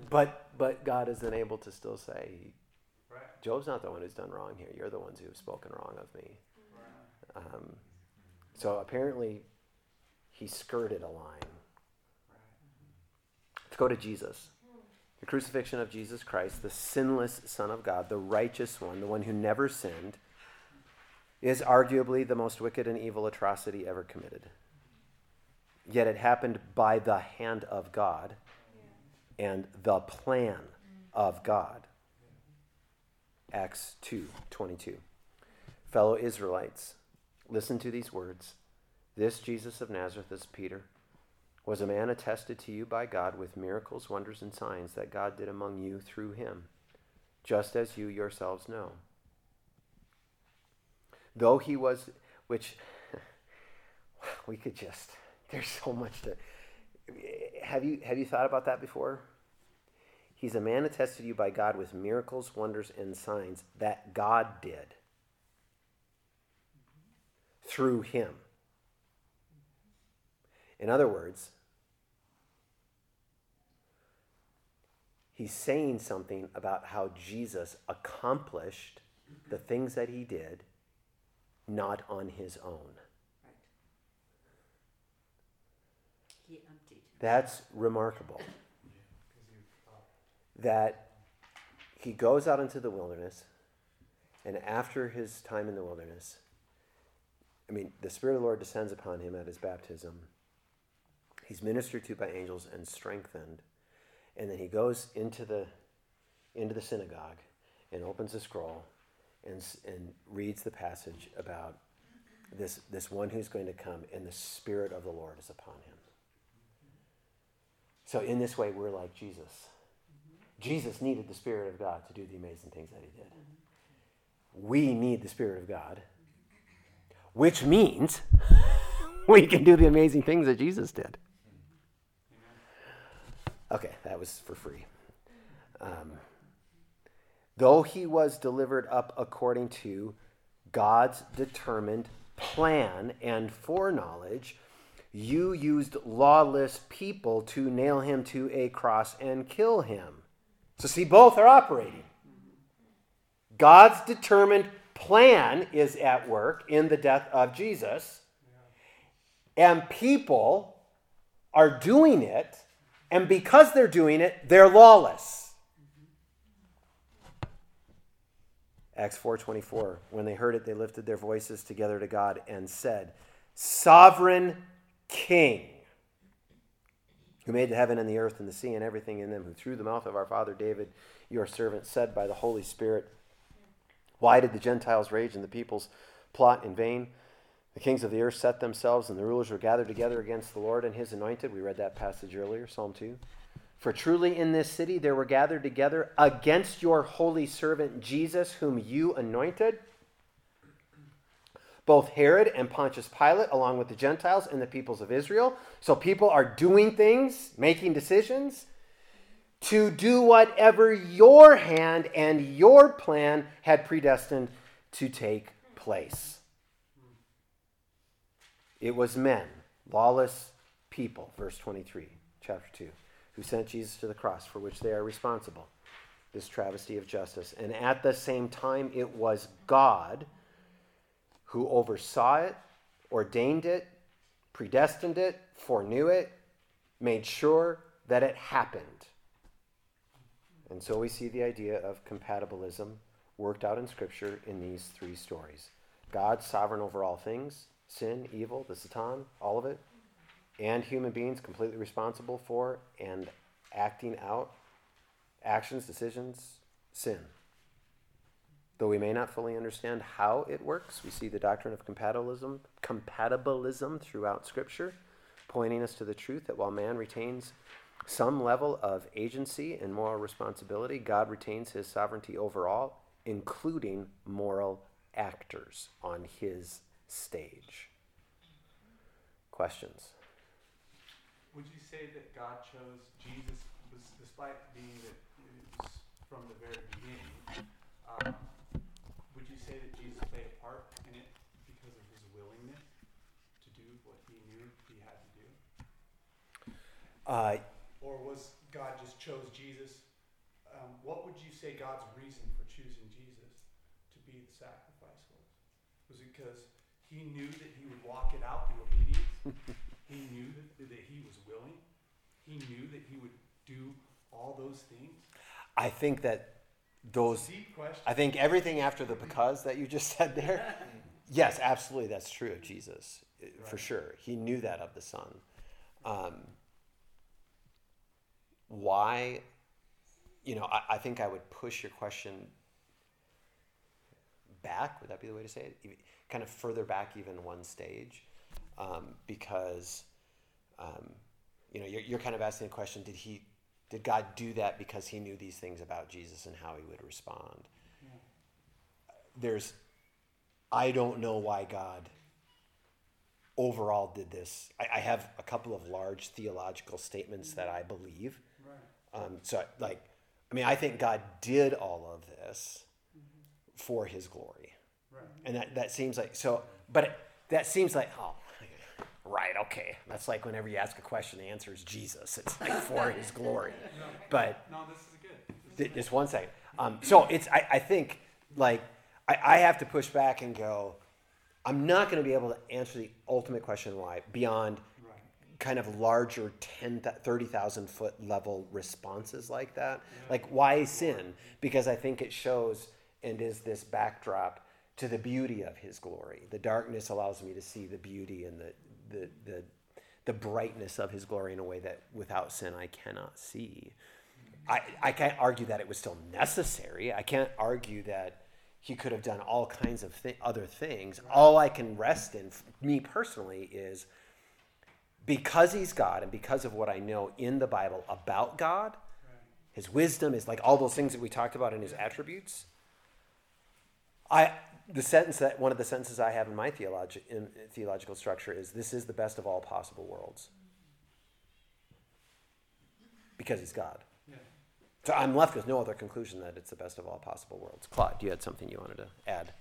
but but God is then able to still say, Right. Job's not the one who's done wrong here. You're the ones who have spoken wrong of me. Um, so apparently, he skirted a line. Let's go to Jesus. The crucifixion of Jesus Christ, the sinless Son of God, the righteous one, the one who never sinned, is arguably the most wicked and evil atrocity ever committed. Yet it happened by the hand of God and the plan of God. Acts 2:22. Fellow Israelites, listen to these words. This Jesus of Nazareth, this Peter, was a man attested to you by God with miracles, wonders, and signs that God did among you through him, just as you yourselves know. Though he was, which we could just, there's so much to. Have you, have you thought about that before? He's a man attested to you by God with miracles, wonders, and signs that God did through him. In other words, he's saying something about how Jesus accomplished the things that he did not on his own. Right. He emptied. That's remarkable. That he goes out into the wilderness, and after his time in the wilderness, I mean, the Spirit of the Lord descends upon him at his baptism. He's ministered to by angels and strengthened. And then he goes into the, into the synagogue and opens the scroll and, and reads the passage about this, this one who's going to come, and the Spirit of the Lord is upon him. So, in this way, we're like Jesus. Jesus needed the Spirit of God to do the amazing things that he did. We need the Spirit of God, which means we can do the amazing things that Jesus did. Okay, that was for free. Um, though he was delivered up according to God's determined plan and foreknowledge, you used lawless people to nail him to a cross and kill him. So, see, both are operating. God's determined plan is at work in the death of Jesus, and people are doing it, and because they're doing it, they're lawless. Acts 4:24 When they heard it they lifted their voices together to God and said, "Sovereign King, who made the heaven and the earth and the sea and everything in them, who through the mouth of our father David, your servant said by the Holy Spirit, why did the Gentiles rage and the peoples plot in vain?" The kings of the earth set themselves, and the rulers were gathered together against the Lord and his anointed. We read that passage earlier, Psalm 2. For truly in this city there were gathered together against your holy servant Jesus, whom you anointed. Both Herod and Pontius Pilate, along with the Gentiles and the peoples of Israel. So people are doing things, making decisions to do whatever your hand and your plan had predestined to take place. It was men, lawless people, verse 23, chapter 2, who sent Jesus to the cross, for which they are responsible. This travesty of justice. And at the same time, it was God who oversaw it, ordained it, predestined it, foreknew it, made sure that it happened. And so we see the idea of compatibilism worked out in Scripture in these three stories God sovereign over all things, sin, evil, the Satan, all of it, and human beings completely responsible for and acting out actions, decisions, sin. Though we may not fully understand how it works, we see the doctrine of compatibilism, compatibilism throughout Scripture, pointing us to the truth that while man retains some level of agency and moral responsibility, God retains his sovereignty over all, including moral actors on his stage. Questions? Would you say that God chose Jesus, despite being that it was from the very beginning? Um, would you say that Jesus played a part in it because of his willingness to do what he knew he had to do? Uh, or was God just chose Jesus? Um, what would you say God's reason for choosing Jesus to be the sacrifice was? Was it because he knew that he would walk it out through obedience. he knew that, that he was willing. He knew that he would do all those things. I think that those. Deep question. I think everything after the because that you just said there. yes, absolutely, that's true of Jesus right. for sure. He knew that of the Son. Um, why? You know, I, I think I would push your question back. Would that be the way to say it? kind of further back even one stage um, because um, you know you're, you're kind of asking the question did he did god do that because he knew these things about jesus and how he would respond yeah. there's i don't know why god overall did this I, I, have a couple of large theological statements that i believe right. um, so like i mean i think god did all of this mm-hmm. for his glory and that, that seems like so, but it, that seems like, oh, right, okay. That's like whenever you ask a question, the answer is Jesus. It's like for his glory. But no, this is good. This just one second. Um, so it's, I, I think, like, I, I have to push back and go, I'm not going to be able to answer the ultimate question why beyond right. kind of larger 10, 30,000 foot level responses like that. Yeah. Like, why sin? Because I think it shows and is this backdrop to the beauty of his glory. The darkness allows me to see the beauty and the, the, the, the brightness of his glory in a way that without sin I cannot see. I, I can't argue that it was still necessary. I can't argue that he could have done all kinds of th- other things. All I can rest in, me personally, is because he's God and because of what I know in the Bible about God, his wisdom is like all those things that we talked about in his attributes. I the sentence that one of the sentences I have in my theologi- in theological structure is this is the best of all possible worlds. Because he's God. Yeah. So I'm left with no other conclusion that it's the best of all possible worlds. Claude, you had something you wanted to add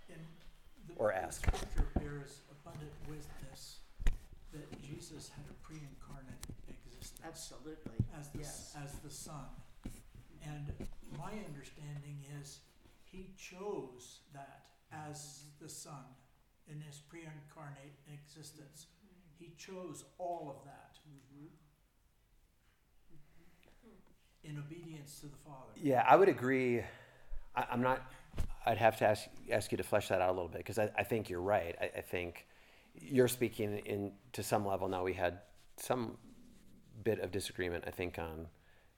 the, or ask? The scripture bears abundant witness that Jesus had a pre-incarnate existence. Absolutely. As the, yes. as the Son. And my understanding is he chose that as the Son in his pre incarnate existence. He chose all of that mm-hmm. In obedience to the Father. Yeah, I would agree. I, am not. I'd have to ask, ask you to flesh that out a little bit because I, I think you're right. I, I think you're speaking in to some level. Now we had some bit of disagreement, I think, on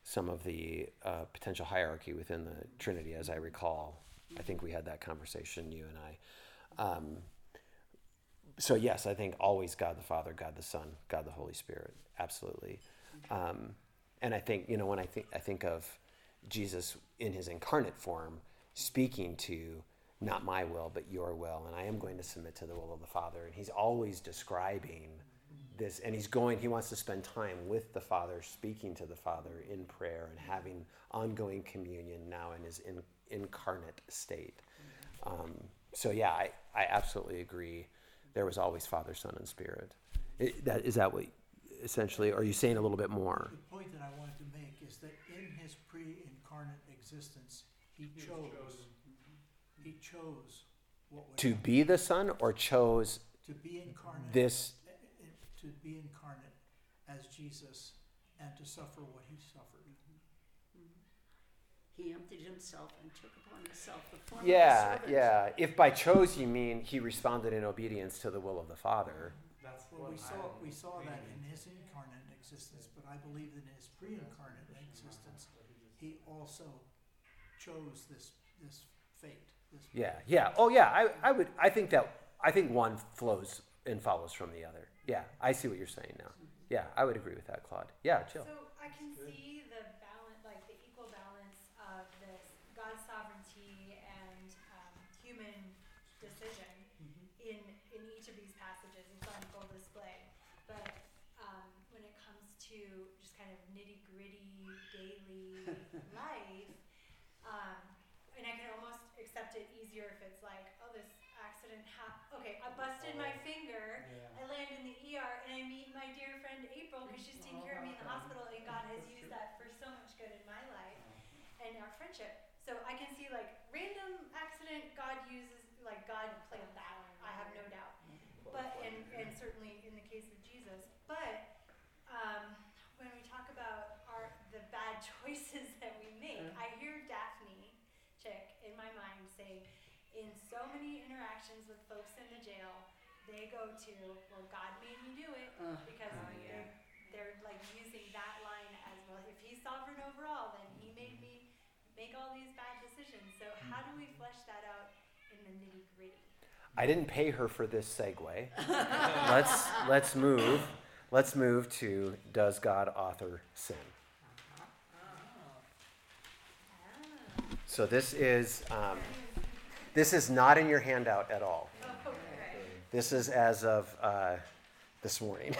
some of the uh, potential hierarchy within the Trinity, as I recall. I think we had that conversation, you and I. Um, so yes, I think always God the Father, God the Son, God the Holy Spirit, absolutely. Um, and I think you know when I think I think of Jesus in his incarnate form speaking to not my will but your will, and I am going to submit to the will of the Father, and he's always describing this, and he's going. He wants to spend time with the Father, speaking to the Father in prayer and having ongoing communion now in his in, incarnate state. Um, so yeah, I, I absolutely agree. There was always Father, Son, and Spirit. It, that is that what essentially? Are you saying a little bit more? The point that I wanted to make is that in his pre-incarnate existence, he He chose, he chose what would To happen. be the Son, or chose to be incarnate, this? to be incarnate as Jesus and to suffer what he suffered. Mm-hmm. He emptied himself and took upon himself the form Yeah, of a servant. yeah. If by chose you mean he responded in obedience to the will of the Father. That's Well, what we saw, I'm we saw that in reading. his incarnate existence, but I believe that in his pre-incarnate existence, he also chose this, this fate, this. Yeah, yeah. Oh, yeah. I, I would. I think that. I think one flows and follows from the other. Yeah, I see what you're saying now. Yeah, I would agree with that, Claude. Yeah, Jill. So I can see the balance, like the equal balance of this God's sovereignty and um, human decision in in each of these passages. It's on full display. But um, when it comes to just kind of nitty gritty daily life, um, and I can almost accept it easier if it's like, oh, this accident happened. Okay, I busted my finger. I land in the ER and I meet my dear friend April because she's taking care of me in the hospital and God has used that for so much good in my life and our friendship. So I can see like random accident God uses like God planned that. one. I have no doubt. But and and certainly in the case of Jesus. But um, when we talk about our the bad choices that we make, I hear Daphne chick in my mind say, in so many interactions with folks in the jail, they go to, well, God made me do it Ugh. because yeah. they're, they're like using that line as well. If He's sovereign over all, then He made me make all these bad decisions. So how do we flesh that out in the nitty gritty? I didn't pay her for this segue. let's let's move. Let's move to does God author sin? So this is um, this is not in your handout at all. Okay. This is as of uh, this morning.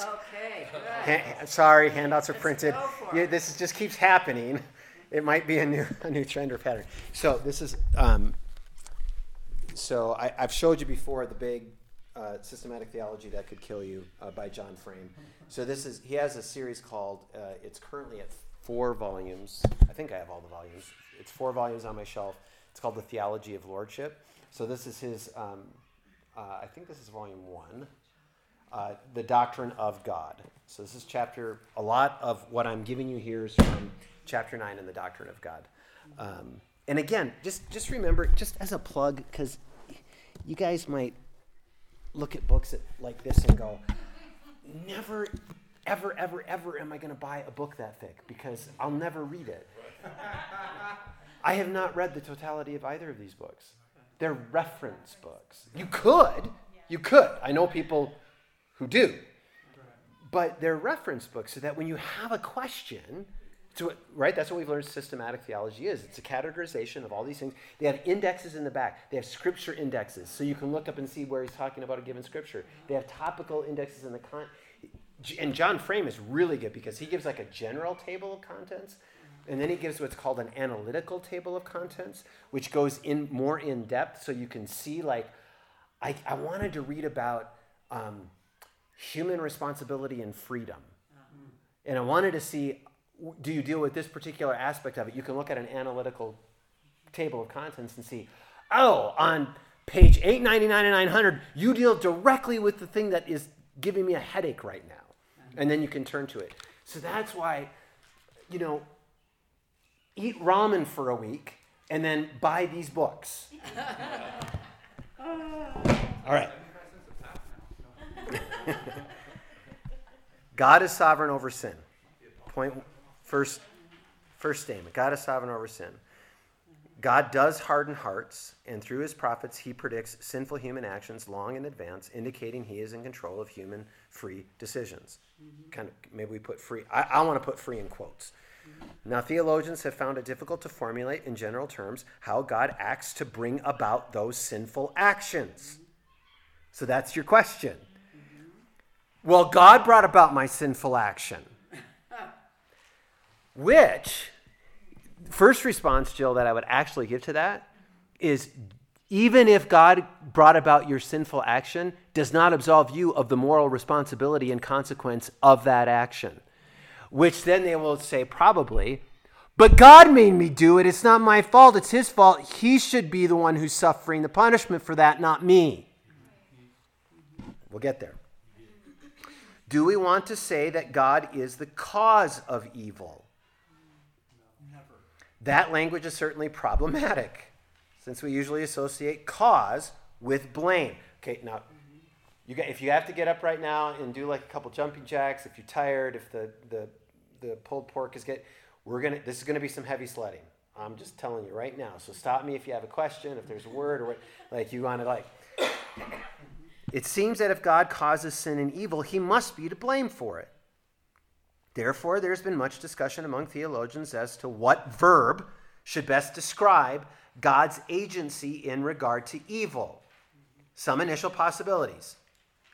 Okay. Ha- sorry, handouts are printed. Yeah, this is, just keeps happening. It might be a new a new trend or pattern. So this is. Um, so I, I've showed you before the big uh, systematic theology that could kill you uh, by John Frame. So this is he has a series called. Uh, it's currently at four volumes. I think I have all the volumes. It's four volumes on my shelf. It's called the Theology of Lordship. So this is his. Um, uh, I think this is volume one uh, the doctrine of God. So this is chapter. A lot of what I'm giving you here is from chapter nine in the doctrine of God. Um, and again, just just remember, just as a plug, because you guys might look at books at, like this and go, never, ever, ever, ever am I going to buy a book that thick because I'll never read it. I have not read the totality of either of these books. They're reference books. You could, you could. I know people who do, but they're reference books so that when you have a question, so, right? That's what we've learned systematic theology is. It's a categorization of all these things. They have indexes in the back. They have scripture indexes, so you can look up and see where he's talking about a given scripture. They have topical indexes in the con. And John Frame is really good because he gives like a general table of contents, and then he gives what's called an analytical table of contents, which goes in more in depth, so you can see like, I, I wanted to read about um, human responsibility and freedom. And I wanted to see do you deal with this particular aspect of it? You can look at an analytical table of contents and see, oh, on page 899 and 900, you deal directly with the thing that is giving me a headache right now. And then you can turn to it. So that's why, you know, eat ramen for a week, and then buy these books. All right. God is sovereign over sin. Point first first statement. God is sovereign over sin. God does harden hearts, and through his prophets, he predicts sinful human actions long in advance, indicating he is in control of human free decisions. Mm-hmm. Kind of, maybe we put free, I, I want to put free in quotes. Now, theologians have found it difficult to formulate in general terms how God acts to bring about those sinful actions. So that's your question. Well, God brought about my sinful action. Which, first response, Jill, that I would actually give to that is even if God brought about your sinful action, does not absolve you of the moral responsibility and consequence of that action. Which then they will say, probably, but God made me do it. It's not my fault. It's His fault. He should be the one who's suffering the punishment for that, not me. We'll get there. Do we want to say that God is the cause of evil? Never. That language is certainly problematic since we usually associate cause with blame. Okay, now, you got, if you have to get up right now and do like a couple jumping jacks, if you're tired, if the, the, the pulled pork is get, we're gonna, this is gonna be some heavy sledding. I'm just telling you right now. So stop me if you have a question, if there's a word or what, like you want to like. It seems that if God causes sin and evil, he must be to blame for it. Therefore, there's been much discussion among theologians as to what verb should best describe God's agency in regard to evil. Some initial possibilities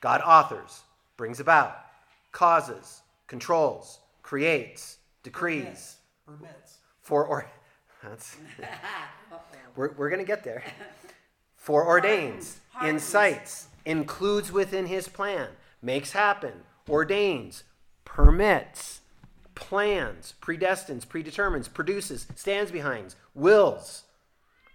God authors, brings about, causes, controls, creates, decrees, Permits. for or that's we're, we're going to get there foreordains Hardens. incites includes within his plan makes happen ordains permits plans predestines predetermines produces stands behind wills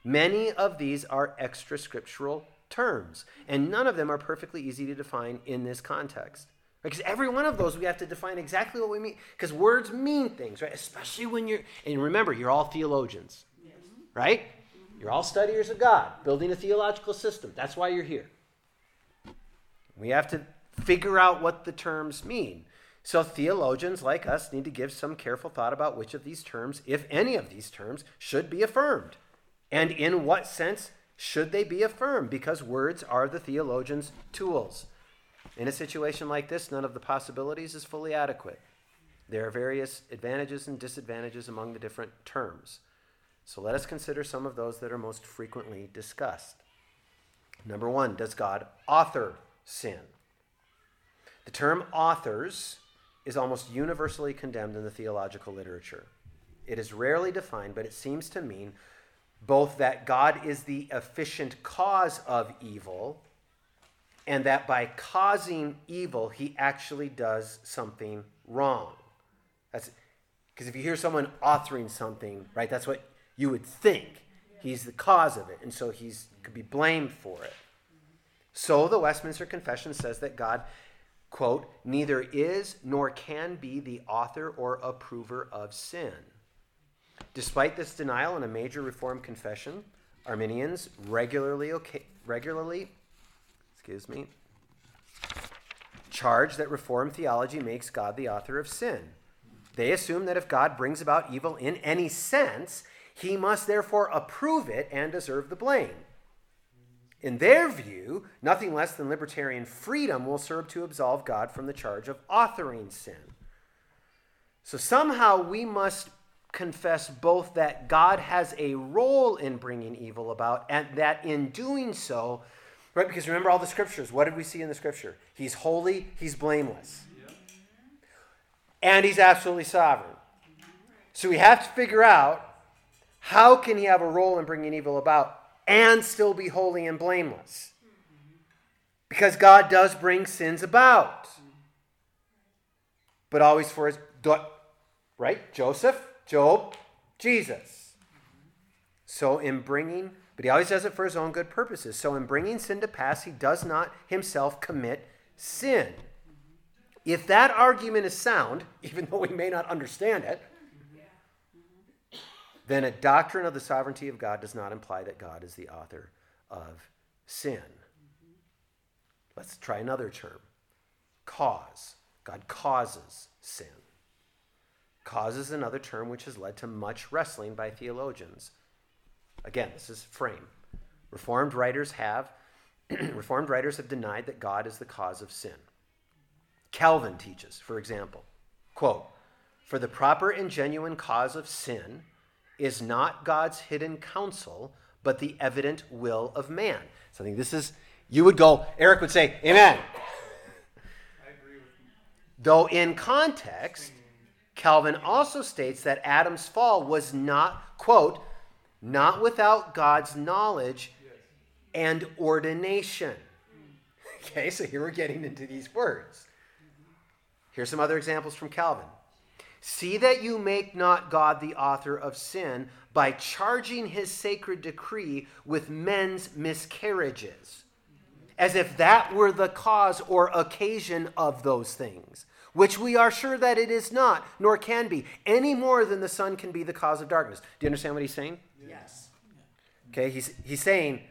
many of these are extra scriptural terms and none of them are perfectly easy to define in this context because every one of those we have to define exactly what we mean. Because words mean things right? Especially when you're and remember you're all theologians right? You're all studiers of god building a theological system. That's why you're here. We have to figure out what the terms mean. So theologians like us need to give some careful thought about which of these terms if any of these terms should be affirmed. And in what sense should they be affirmed? Because words are the theologian's tools in a situation like this, none of the possibilities is fully adequate. There are various advantages and disadvantages among the different terms. So let us consider some of those that are most frequently discussed. Number one, does God author sin? The term authors is almost universally condemned in the theological literature. It is rarely defined, but it seems to mean both that God is the efficient cause of evil and that by causing evil, he actually does something wrong. That's because if you hear someone authoring something, right, that's what you would think. He's the cause of it, and so he's could be blamed for it. So the Westminster Confession says that God, quote, neither is nor can be the author or approver of sin. Despite this denial in a major Reformed confession, Arminians regularly, okay, regularly excuse me, charge that Reformed theology makes God the author of sin. They assume that if God brings about evil in any sense, he must therefore approve it and deserve the blame. In their view, nothing less than libertarian freedom will serve to absolve God from the charge of authoring sin. So somehow we must confess both that God has a role in bringing evil about and that in doing so, Right? Because remember all the scriptures. What did we see in the scripture? He's holy, he's blameless. And he's absolutely sovereign. So we have to figure out how can he have a role in bringing evil about and still be holy and blameless? Because God does bring sins about. But always for his right? Joseph, Job, Jesus. So in bringing but he always does it for his own good purposes. So, in bringing sin to pass, he does not himself commit sin. If that argument is sound, even though we may not understand it, then a doctrine of the sovereignty of God does not imply that God is the author of sin. Let's try another term cause. God causes sin. Cause is another term which has led to much wrestling by theologians. Again, this is frame. Reformed writers have Reformed writers have denied that God is the cause of sin. Calvin teaches, for example, quote, "For the proper and genuine cause of sin is not God's hidden counsel, but the evident will of man." So I think this is you would go, Eric would say, "Amen." I agree with you. Though in context, Calvin also states that Adam's fall was not, quote, not without God's knowledge and ordination. Okay, so here we're getting into these words. Here's some other examples from Calvin. See that you make not God the author of sin by charging his sacred decree with men's miscarriages, as if that were the cause or occasion of those things, which we are sure that it is not, nor can be, any more than the sun can be the cause of darkness. Do you understand what he's saying? Yes. Okay, he's, he's saying,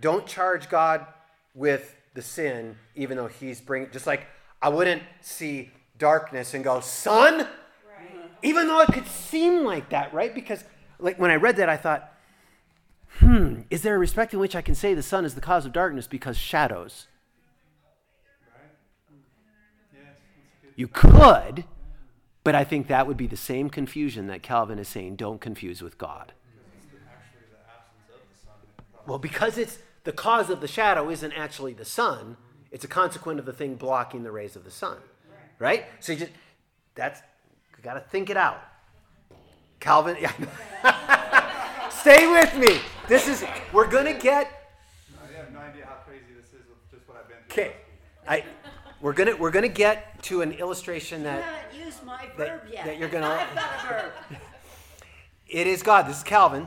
don't charge God with the sin, even though he's bringing, just like I wouldn't see darkness and go, sun, Right. even though it could seem like that, right? Because like when I read that, I thought, hmm, is there a respect in which I can say the sun is the cause of darkness because shadows? Right? Yes. You could, but I think that would be the same confusion that Calvin is saying, don't confuse with God. Actually, the absence of the sun. that causes- Well, because it's the cause of the shadow isn't actually the sun, it's a consequent of the thing blocking the rays of the sun. Right? So you just that's you got to think it out. Calvin, yeah. Stay with me. This is we're going to get I have no idea how crazy this is with just what I've been through. okay. I we're going to we're going to get to an illustration You that haven't used my that- verb yet. that you're gonna- I've got a verb. It is God. This is Calvin.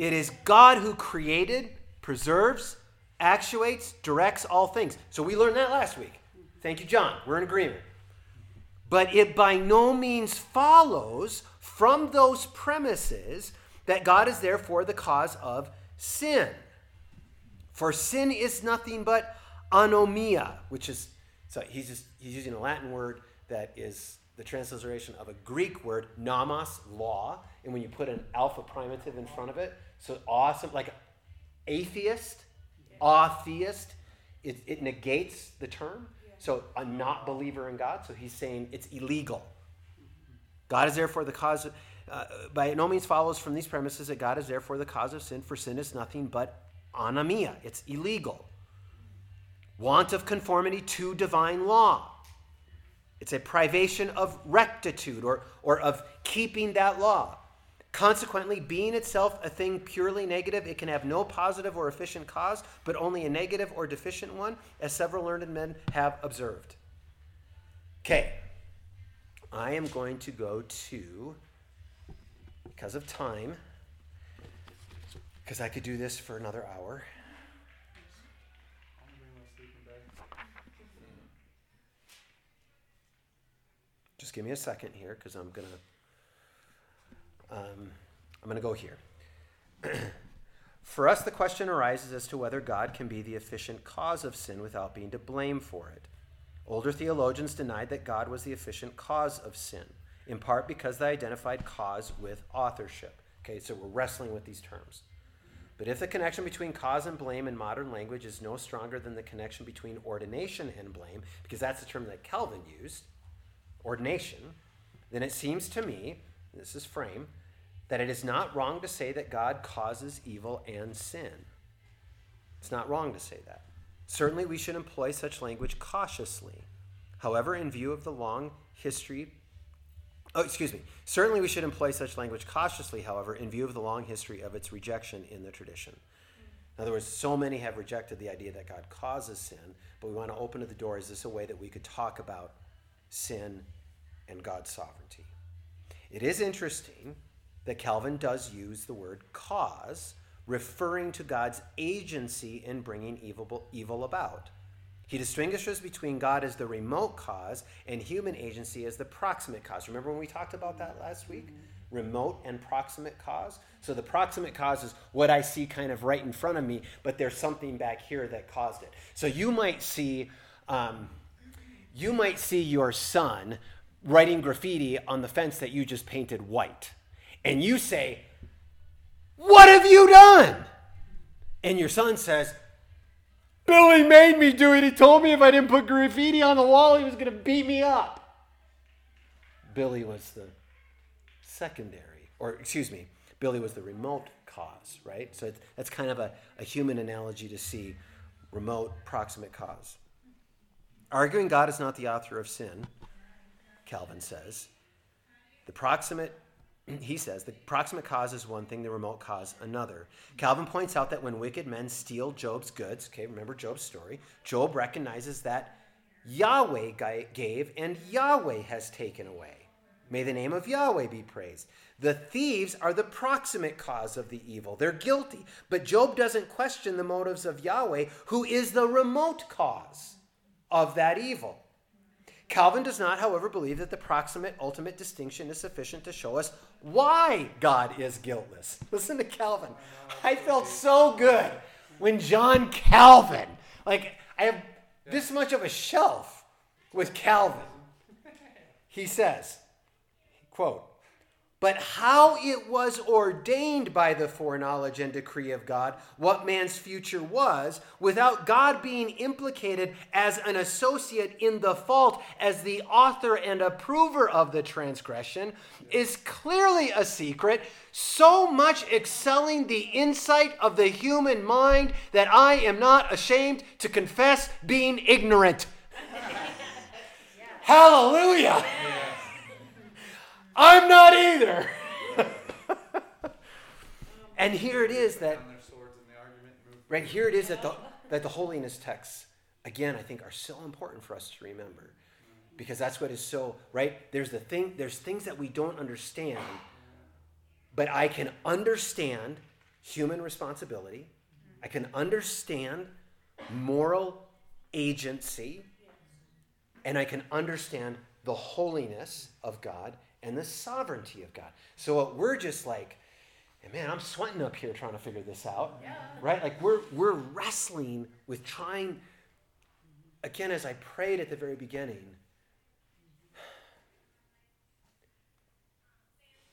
It is God who created, preserves, actuates, directs all things. So we learned that last week. Thank you, John. We're in agreement. But it by no means follows from those premises that God is therefore the cause of sin. For sin is nothing but anomia, which is so he's just he's using a Latin word that is the transliteration of a Greek word, nomos, law, and when you put an alpha privative in front of it, so awesome, like atheist, atheist, it, it negates the term. So a not believer in God. So he's saying it's illegal. God is therefore the cause. Of, uh, by no means follows from these premises that God is therefore the cause of sin. For sin is nothing but anomia. It's illegal. Want of conformity to divine law. It's a privation of rectitude or, or of keeping that law. Consequently, being itself a thing purely negative, it can have no positive or efficient cause, but only a negative or deficient one, as several learned men have observed. Okay, I am going to go to, because of time, because I could do this for another hour. Just give me a second here, because I'm gonna, um, I'm gonna go here. for us, the question arises as to whether God can be the efficient cause of sin without being to blame for it. Older theologians denied that God was the efficient cause of sin, in part because they identified cause with authorship. Okay, so we're wrestling with these terms. But if the connection between cause and blame in modern language is no stronger than the connection between ordination and blame, because that's the term that Calvin used, ordination, then it seems to me, this is Frame, that it is not wrong to say that God causes evil and sin. It's not wrong to say that. Certainly, we should employ such language cautiously. However, in view of the long history, oh, excuse me, certainly we should employ such language cautiously, however, in view of the long history of its rejection in the tradition. In other words, so many have rejected the idea that God causes sin, but we want to open the door. Is this a way that we could talk about sin and God's sovereignty? It is interesting that Calvin does use the word cause, referring to God's agency in bringing evil, evil about. He distinguishes between God as the remote cause and human agency as the proximate cause. Remember when we talked about that last week? remote and proximate cause. So the proximate cause is what I see kind of right in front of me, but there's something back here that caused it. So you might see, um, you might see your son writing graffiti on the fence that you just painted white, and you say, "What have you done?" And your son says, Billy made me do it. He told me if I didn't put graffiti on the wall, he was going to beat me up. Billy was the secondary, or excuse me, Billy was the remote cause, right? So it's, that's kind of a, a human analogy to see remote, proximate cause. Arguing God is not the author of sin, Calvin says. The proximate he says the proximate cause is one thing, the remote cause another. Calvin points out that when wicked men steal Job's goods, okay, remember Job's story, Job recognizes that Yahweh gave and Yahweh has taken away. May the name of Yahweh be praised. The thieves are the proximate cause of the evil. They're guilty. But Job doesn't question the motives of Yahweh, who is the remote cause of that evil. Calvin does not, however, believe that the proximate ultimate distinction is sufficient to show us why God is guiltless. Listen to Calvin. I felt so good when John Calvin, like, I have this much of a shelf with Calvin. He says, quote, but how it was ordained by the foreknowledge and decree of God, what man's future was, without God being implicated as an associate in the fault, as the author and approver of the transgression, is clearly a secret, so much excelling the insight of the human mind that I am not ashamed to confess being ignorant. Hallelujah! I'm not either. and here it is that right here it is that the that the holiness texts again I think are so important for us to remember. Because that's what is so right there's the thing there's things that we don't understand but I can understand human responsibility. I can understand moral agency. And I can understand the holiness of God and the sovereignty of God. So what we're just like, and man, I'm sweating up here trying to figure this out. Yeah. Right? Like we're we're wrestling with trying again as I prayed at the very beginning.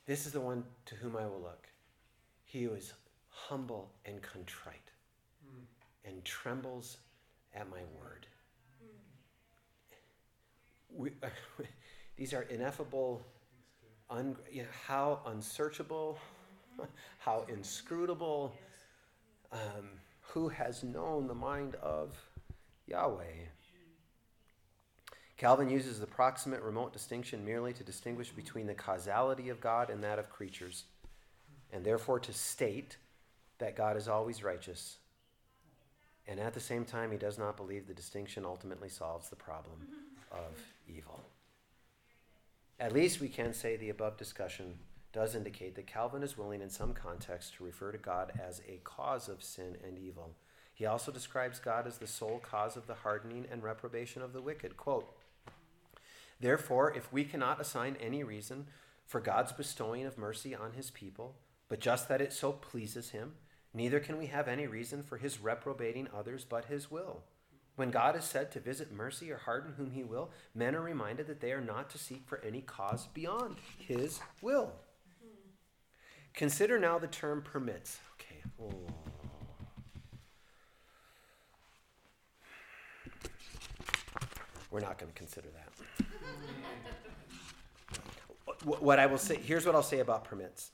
This is the one to whom I will look. He who is humble and contrite mm. and trembles at my word. Mm. We, these are ineffable un, how unsearchable, how inscrutable, um, who has known the mind of Yahweh? Calvin uses the proximate remote distinction merely to distinguish between the causality of God and that of creatures, and therefore to state that God is always righteous. And at the same time, he does not believe the distinction ultimately solves the problem of evil. At least we can say the above discussion does indicate that Calvin is willing in some contexts to refer to God as a cause of sin and evil. He also describes God as the sole cause of the hardening and reprobation of the wicked. Quote, Therefore, if we cannot assign any reason for God's bestowing of mercy on his people, but just that it so pleases him, neither can we have any reason for his reprobating others but his will. When God is said to visit mercy or harden whom he will, men are reminded that they are not to seek for any cause beyond his will. Consider now the term permits. Okay. Oh. We're not going to consider that. what I will say, here's what I'll say about permits.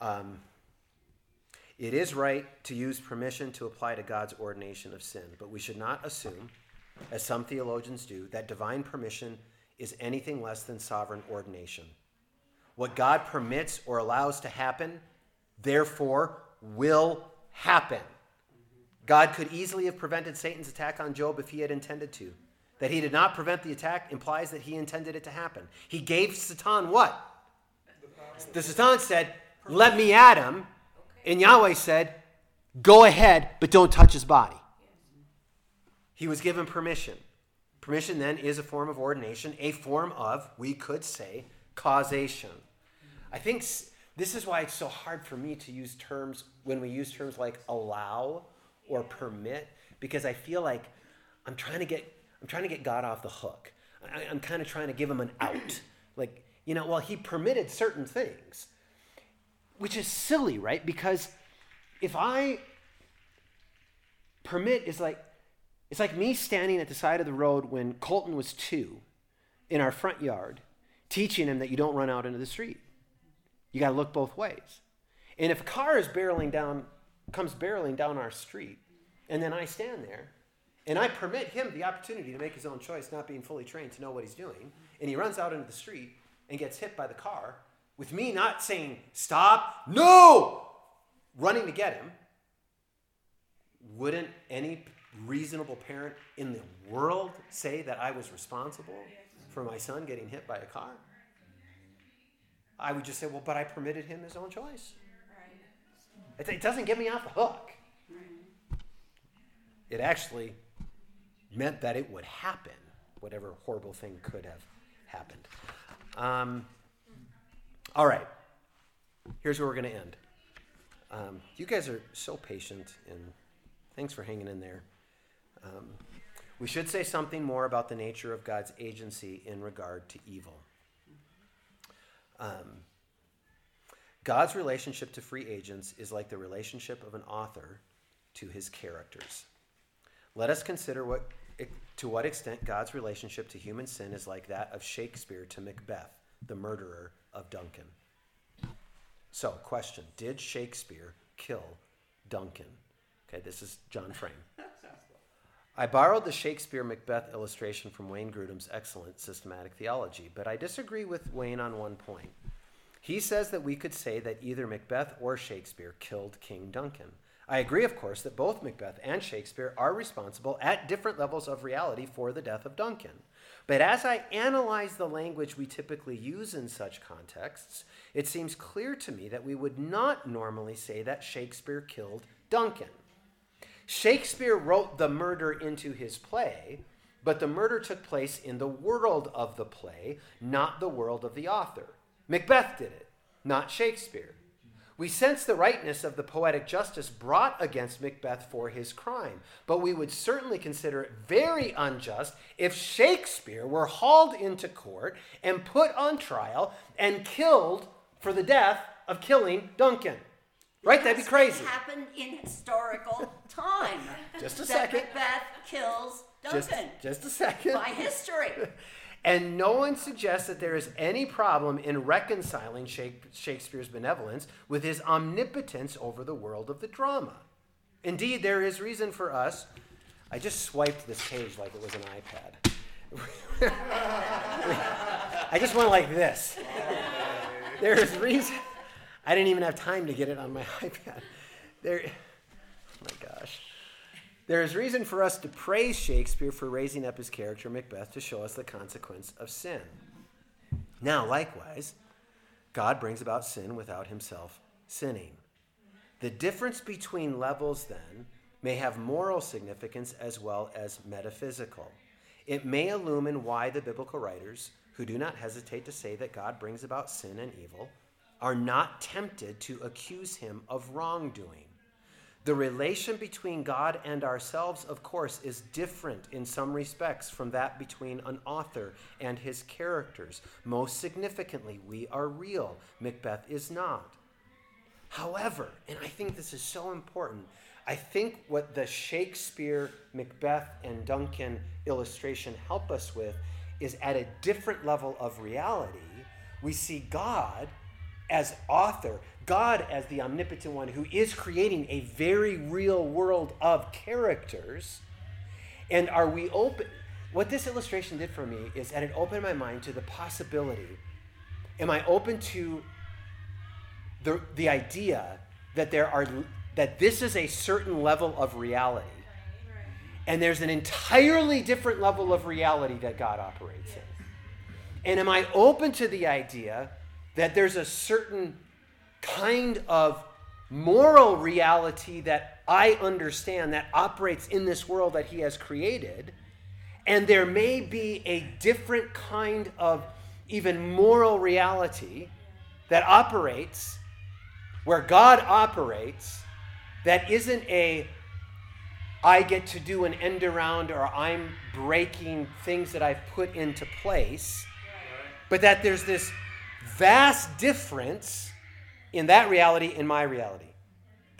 Um, it is right to use permission to apply to God's ordination of sin, but we should not assume, as some theologians do, that divine permission is anything less than sovereign ordination. What God permits or allows to happen, therefore, will happen. God could easily have prevented Satan's attack on Job if he had intended to. That he did not prevent the attack implies that he intended it to happen. He gave Satan what? The Satan said, Let me at him and Yahweh said, Go ahead, but don't touch his body. He was given permission. Permission then is a form of ordination, a form of, we could say, causation. I think this is why it's so hard for me to use terms when we use terms like allow or permit, because I feel like I'm trying to get I'm trying to get God off the hook. I, I'm kind of trying to give him an out. Like, you know, well, he permitted certain things, which is silly, right? Because if I permit is like it's like me standing at the side of the road when Colton was two in our front yard, teaching him that you don't run out into the street. You got to look both ways. And if a car is barreling down, comes barreling down our street, and then I stand there, and I permit him the opportunity to make his own choice, not being fully trained to know what he's doing, and he runs out into the street and gets hit by the car, with me not saying, stop, no, running to get him, wouldn't any reasonable parent in the world say that I was responsible for my son getting hit by a car? I would just say, well, but I permitted him his own choice. It, doesn't get me off the hook. It actually meant that it would happen, whatever horrible thing could have happened. Um, all right, here's where we're going to end. Um, you guys are so patient, and thanks for hanging in there. Um, we should say something more about the nature of God's agency in regard to evil. Um, God's relationship to free agents is like the relationship of an author to his characters. Let us consider what, to what extent God's relationship to human sin is like that of Shakespeare to Macbeth, the murderer of Duncan. So, question Did Shakespeare kill Duncan? Okay, this is John Frame. I borrowed the Shakespeare Macbeth illustration from Wayne Grudem's excellent systematic theology, but I disagree with Wayne on one point. He says that we could say that either Macbeth or Shakespeare killed King Duncan. I agree, of course, that both Macbeth and Shakespeare are responsible at different levels of reality for the death of Duncan. But as I analyze the language we typically use in such contexts, it seems clear to me that we would not normally say that Shakespeare killed Duncan. Shakespeare wrote the murder into his play, but the murder took place in the world of the play, not the world of the author. Macbeth did it, not Shakespeare. We sense the rightness of the poetic justice brought against Macbeth for his crime, but we would certainly consider it very unjust if Shakespeare were hauled into court and put on trial and killed for the death of killing Duncan. Right? That'd be crazy. Happened in historical time. Just a second. Macbeth kills Just, Duncan just a second. by history. And no one suggests that there is any problem in reconciling Shakespeare's benevolence with his omnipotence over the world of the drama. Indeed, there is reason for us. I just swiped this page like it was an iPad. I just went like this. There is reason. I didn't even have time to get it on my iPad. There, oh my gosh. There is reason for us to praise Shakespeare for raising up his character Macbeth to show us the consequence of sin. Now, likewise, God brings about sin without himself sinning. The difference between levels, then, may have moral significance as well as metaphysical. It may illumine why the biblical writers, who do not hesitate to say that God brings about sin and evil, are not tempted to accuse him of wrongdoing. The relation between God and ourselves, of course, is different in some respects from that between an author and his characters. Most significantly, we are real. Macbeth is not. However, and I think this is so important, I think what the Shakespeare, Macbeth, and Duncan illustration help us with is at a different level of reality, we see God as author, God as the omnipotent one who is creating a very real world of characters. And are we open? What this illustration did for me is that it opened my mind to the possibility. Am I open to the, the idea that there are that this is a certain level of reality and there's an entirely different level of reality that God operates in? And am I open to the idea that there's a certain kind of moral reality that I understand that operates in this world that He has created, And there may be a different kind of even moral reality that operates where God operates that isn't a I get to do an end around or I'm breaking things that I've put into place, but that there's this vast difference in that reality in my reality.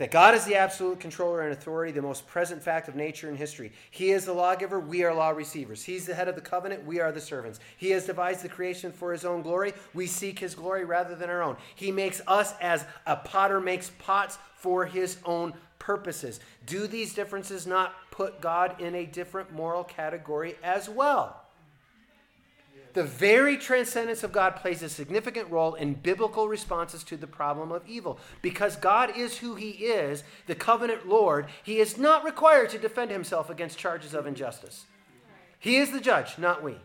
That God is the absolute controller and authority, the most present fact of nature and history. He is the lawgiver, we are law receivers. He's the head of the covenant, we are the servants. He has devised the creation for his own glory, we seek his glory rather than our own. He makes us as a potter makes pots for his own purposes. Do these differences not put God in a different moral category as well? The very transcendence of God plays a significant role in biblical responses to the problem of evil. Because God is who He is, the covenant Lord, He is not required to defend Himself against charges of injustice. He is the judge, not we.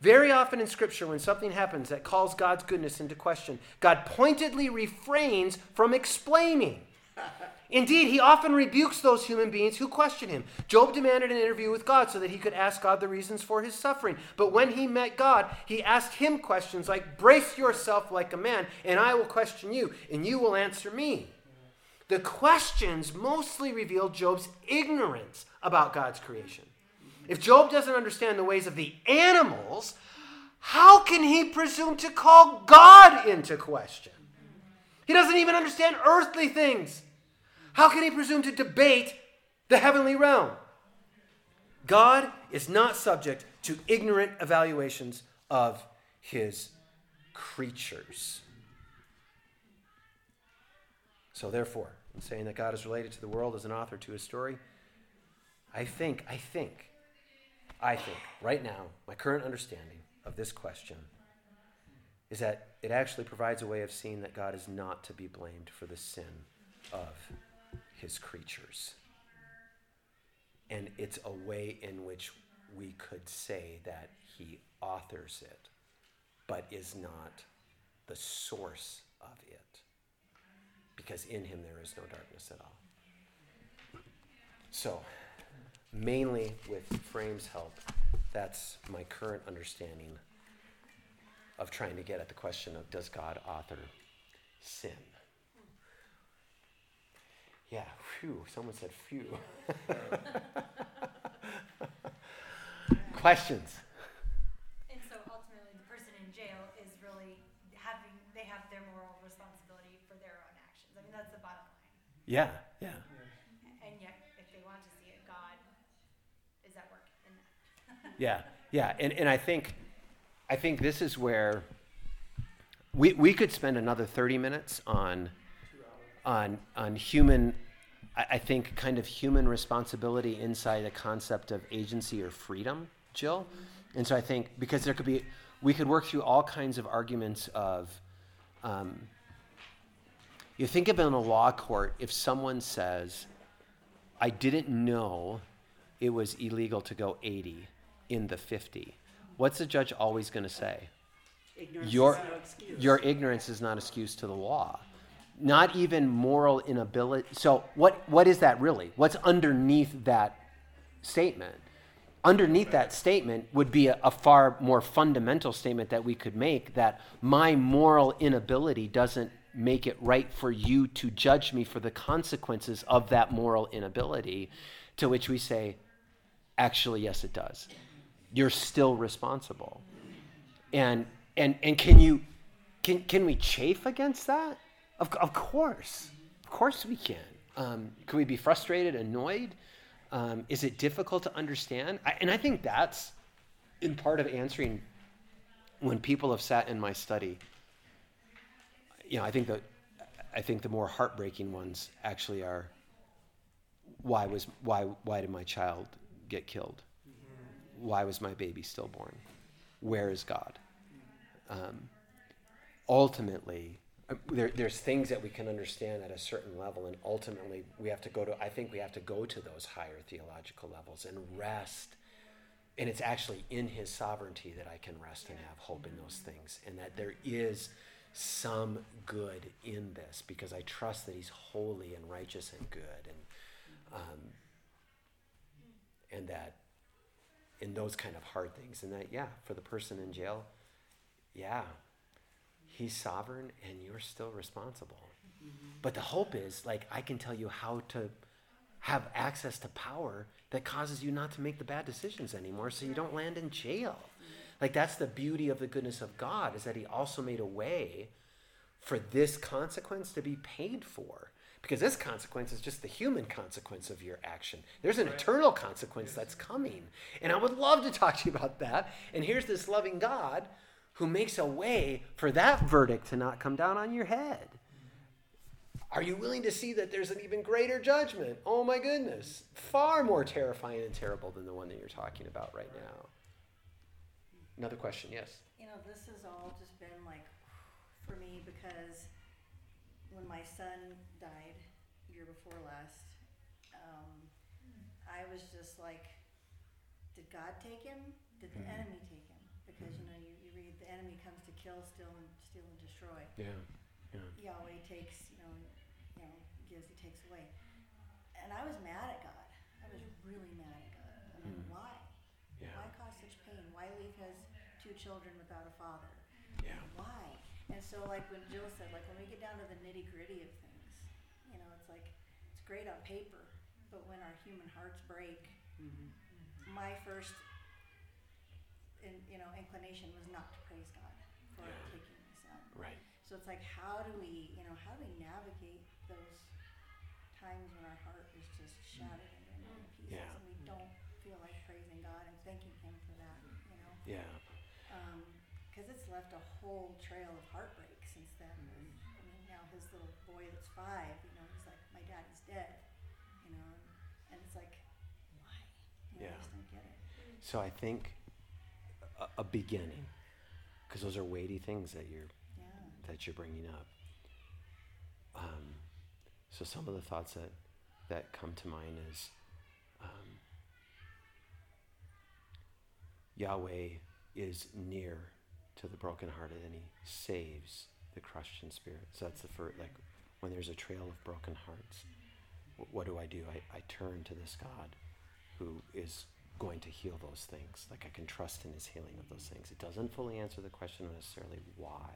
Very often in Scripture, when something happens that calls God's goodness into question, God pointedly refrains from explaining. Indeed, he often rebukes those human beings who question him. Job demanded an interview with God so that he could ask God the reasons for his suffering. But when he met God, he asked him questions like, Brace yourself like a man, and I will question you, and you will answer me. The questions mostly reveal Job's ignorance about God's creation. If Job doesn't understand the ways of the animals, how can he presume to call God into question? He doesn't even understand earthly things. How can he presume to debate the heavenly realm? God is not subject to ignorant evaluations of his creatures. So, therefore, in saying that God is related to the world as an author to his story, I think, I think, I think, right now, my current understanding of this question is that it actually provides a way of seeing that God is not to be blamed for the sin of his creatures. And it's a way in which we could say that he authors it, but is not the source of it. Because in him there is no darkness at all. So, mainly with Frame's help, that's my current understanding of trying to get at the question of does God author sin? Yeah, phew, someone said phew. Questions? And so ultimately, the person in jail is really having, they have their moral responsibility for their own actions. I mean, that's the bottom line. Yeah, yeah. And yet, if they want to see it, God is at work in that. Yeah, yeah, and, and I think, I think this is where we, we could spend another 30 minutes on, on, on human, I, I think, kind of human responsibility inside the concept of agency or freedom, Jill. And so I think, because there could be, we could work through all kinds of arguments of, um, you think of in a law court, if someone says, I didn't know it was illegal to go 80 in the 50, what's the judge always going to say? Ignorance Your, is no excuse. your ignorance is not excuse to the law. Not even moral inability. So, what, what is that really? What's underneath that statement? Underneath that statement would be a, a far more fundamental statement that we could make that my moral inability doesn't make it right for you to judge me for the consequences of that moral inability. To which we say, actually, yes, it does. You're still responsible. And and and can you can can we chafe against that? Of of course, of course we can. Um, can we be frustrated, annoyed? Um, is it difficult to understand? I, and I think that's in part of answering when people have sat in my study. You know, I think that I think the more heartbreaking ones actually are. Why was why why did my child get killed? Why was my baby stillborn? Where is God? um, ultimately, uh, there, there's things that we can understand at a certain level, and ultimately, we have to go to. I think we have to go to those higher theological levels and rest. And it's actually in His sovereignty that I can rest and have hope in those things, and that there is some good in this because I trust that He's holy and righteous and good, and um, and that in those kind of hard things. And that, yeah, for the person in jail, yeah, he's sovereign and you're still responsible. Mm-hmm. But the hope is, like, I can tell you how to have access to power that causes you not to make the bad decisions anymore so you don't land in jail. Mm-hmm. Like, that's the beauty of the goodness of God, is that He also made a way for this consequence to be paid for. Because this consequence is just the human consequence of your action. There's an eternal consequence that's coming. And I would love to talk to you about that. And here's this loving God who makes a way for that verdict to not come down on your head. Are you willing to see that there's an even greater judgment? Oh my goodness. Far more terrifying and terrible than the one that you're talking about right now. Another question, yes. You know, this has all just been like for me because when my son died year before last, um, I was just like, did God take him? Did the Mhm. enemy take him? Because you know, you, you read the enemy comes to kill, steal, and steal and destroy. Yeah. Yahweh takes, you know, you know, gives, he takes away. And I was mad at God. I was really mad at God. I mean, Mm. why? Yeah. Why cause such pain? Why leave his two children without a father? Yeah. Why? And so, like when Jill said, like when we get down to the nitty gritty of things, you know, it's like it's great on paper, but when our human hearts break, mm-hmm. my first, in, you know, inclination was not to praise God for Yeah. taking my son. Right. So it's like, how do we, you know, how do we navigate those times when our heart is just mm. shattered into a million mm. pieces Yeah. and we mm. don't feel like praising God and thanking Him for that, you know? Yeah. Um, because it's left a whole trail of heartbreak boy that's five, you know, he's like, my daddy's dead, you know, and, and it's like, why? You know, Yeah. I just don't get it. So I think a, a beginning, because those are weighty things that you're Yeah. that you're bringing up. Um, so some of the thoughts that that come to mind is um, Yahweh is near to the brokenhearted and He saves the crushed in spirit. So that's the first, like when there's a trail of broken hearts. What do I do? I, I turn to this God who is going to heal those things. Like I can trust in his healing of those things. It doesn't fully answer the question necessarily why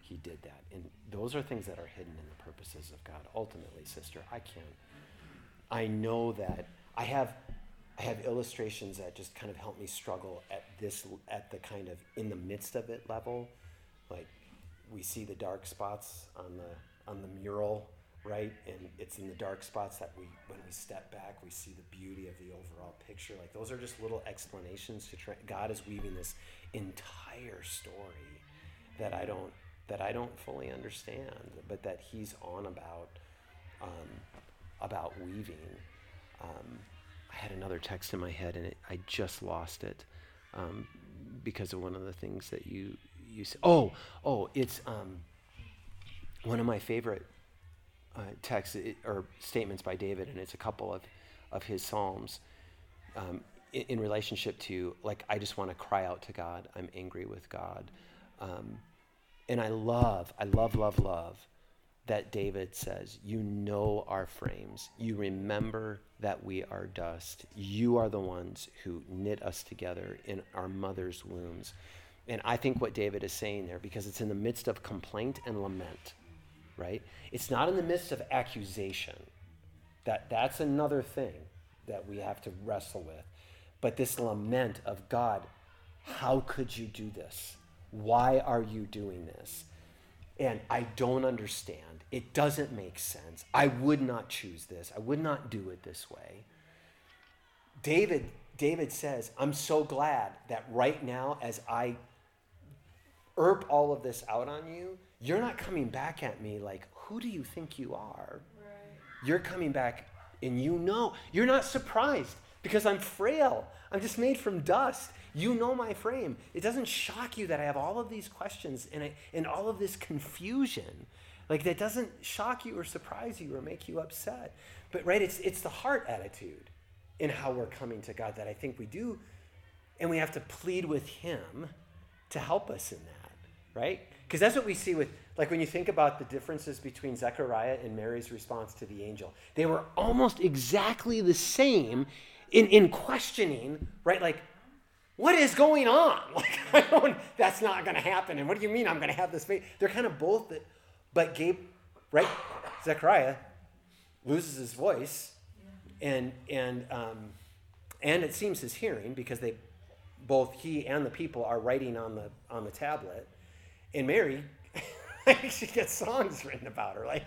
he did that. And those are things that are hidden in the purposes of God. Ultimately, sister, I can't. I know that I have I have illustrations that just kind of help me struggle at this at the kind of in the midst of it level. Like we see the dark spots on the on the mural, right? And it's in the dark spots that we when we step back, we see the beauty of the overall picture. Like those are just little explanations to try God is weaving this entire story that I don't that I don't fully understand, but that he's on about um, about weaving. Um, I had another text in my head, and it, I just lost it um, because of one of the things that you you said. Oh, oh, it's um, one of my favorite uh, texts it, or statements by David, and it's a couple of of his psalms. Um, in, in relationship to like I just want to cry out to God. I'm angry with God. Um, and I love, I love, love, love that David says, You know our frames. You remember that we are dust. You are the ones who knit us together in our mother's wombs. And I think what David is saying there, because it's in the midst of complaint and lament, right? It's not in the midst of accusation. That, that's another thing that we have to wrestle with. But this lament of God, how could you do this? Why are you doing this? And I don't understand. It doesn't make sense. I would not choose this. I would not do it this way. David David says, "I'm so glad that right now as I erp all of this out on you, you're not coming back at me like, who do you think you are? You're coming back and you know, you're not surprised because I'm frail. I'm just made from dust. You know my frame. It doesn't shock you that I have all of these questions and, I, and all of this confusion. Like that doesn't shock you or surprise you or make you upset. But right, it's it's the heart attitude in how we're coming to God that I think we do, and we have to plead with Him to help us in that, right? Because that's what we see with, like, when you think about the differences between Zechariah and Mary's response to the angel, they were almost exactly the same in, in questioning, right? Like, what is going on? Like, I don't, that's not going to happen. And what do you mean I'm going to have this faith? They're kind of both, but Gabe, right? Zechariah loses his voice, and and um, and it seems his hearing because they, both he and the people are writing on the on the tablet, and Mary, she gets songs written about her. Like,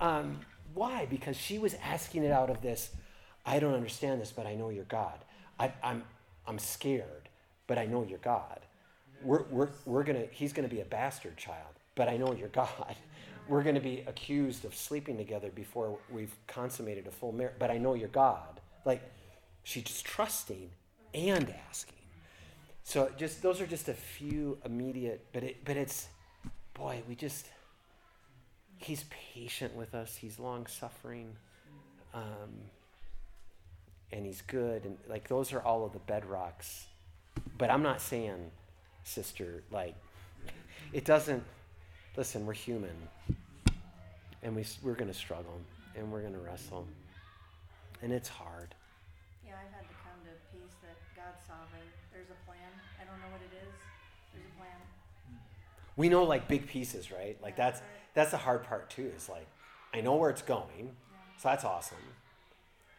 um, why? Because she was asking it out of this. I don't understand this, but I know you're God. I, I'm I'm scared, but I know you're God. We're, we're, we're gonna, he's gonna be a bastard child, but I know you're God. We're gonna be accused of sleeping together before we've consummated a full marriage, but I know you're God. Like, she's trusting and asking. So just those are just a few immediate, but it, but it's, boy, we just, he's patient with us. He's long suffering. Um, and he's good and like those are all of the bedrocks but i'm not saying sister like it doesn't listen we're human and we, we're going to struggle and we're going to wrestle and it's hard Yeah, I've had to come to peace that God's sovereign. There's a plan. I don't know what it is. There's a plan. We know like big pieces right? Like that's that's the hard part too is like i know where it's going so that's awesome.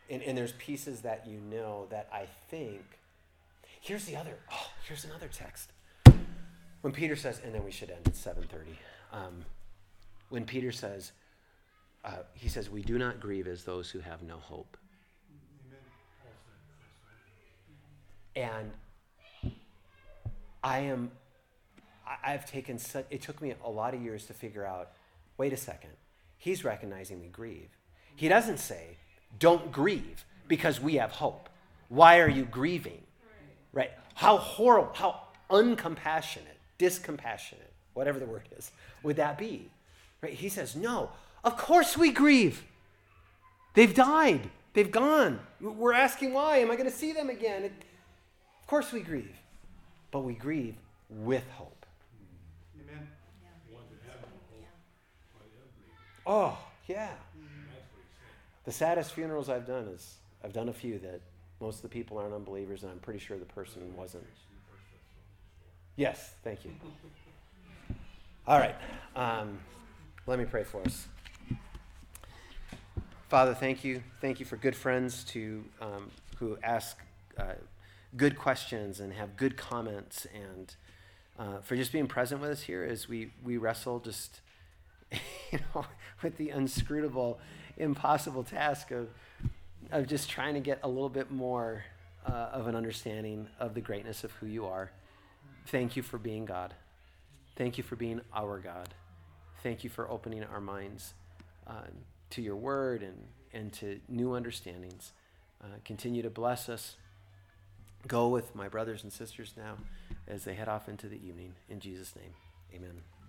And, and there's pieces that you know that i think here's the other oh here's another text. When peter says and then we should end at 7.30 um, when peter says uh, he says we do not grieve as those who have no hope. And i am I- I've taken such, it took me a lot of years to figure out wait a second, he's recognizing we grieve. He doesn't say, don't grieve because we have hope. Why are you grieving? Right? How horrible, how uncompassionate, discompassionate, whatever the word is, would that be? Right? He says, no, of course we grieve. They've died, they've gone. We're asking why. Am I going to see them again? It- of course we grieve, but we grieve with hope. Amen. Oh, yeah. The saddest funerals I've done is I've done a few that most of the people aren't unbelievers, and I'm pretty sure the person wasn't. Yes, thank you. All right. Um, let me pray for us. Father, thank you. Thank you for good friends to um, who ask uh, good questions and have good comments, and uh, for just being present with us here as we we wrestle just you know, with the unscrutable, impossible task of, of just trying to get a little bit more uh, of an understanding of the greatness of who you are. Thank you for being God. Thank you for being our God. Thank you for opening our minds uh, to your word and, and to new understandings. Uh, continue to bless us. Go with my brothers and sisters now as they head off into the evening. In Jesus' name, amen.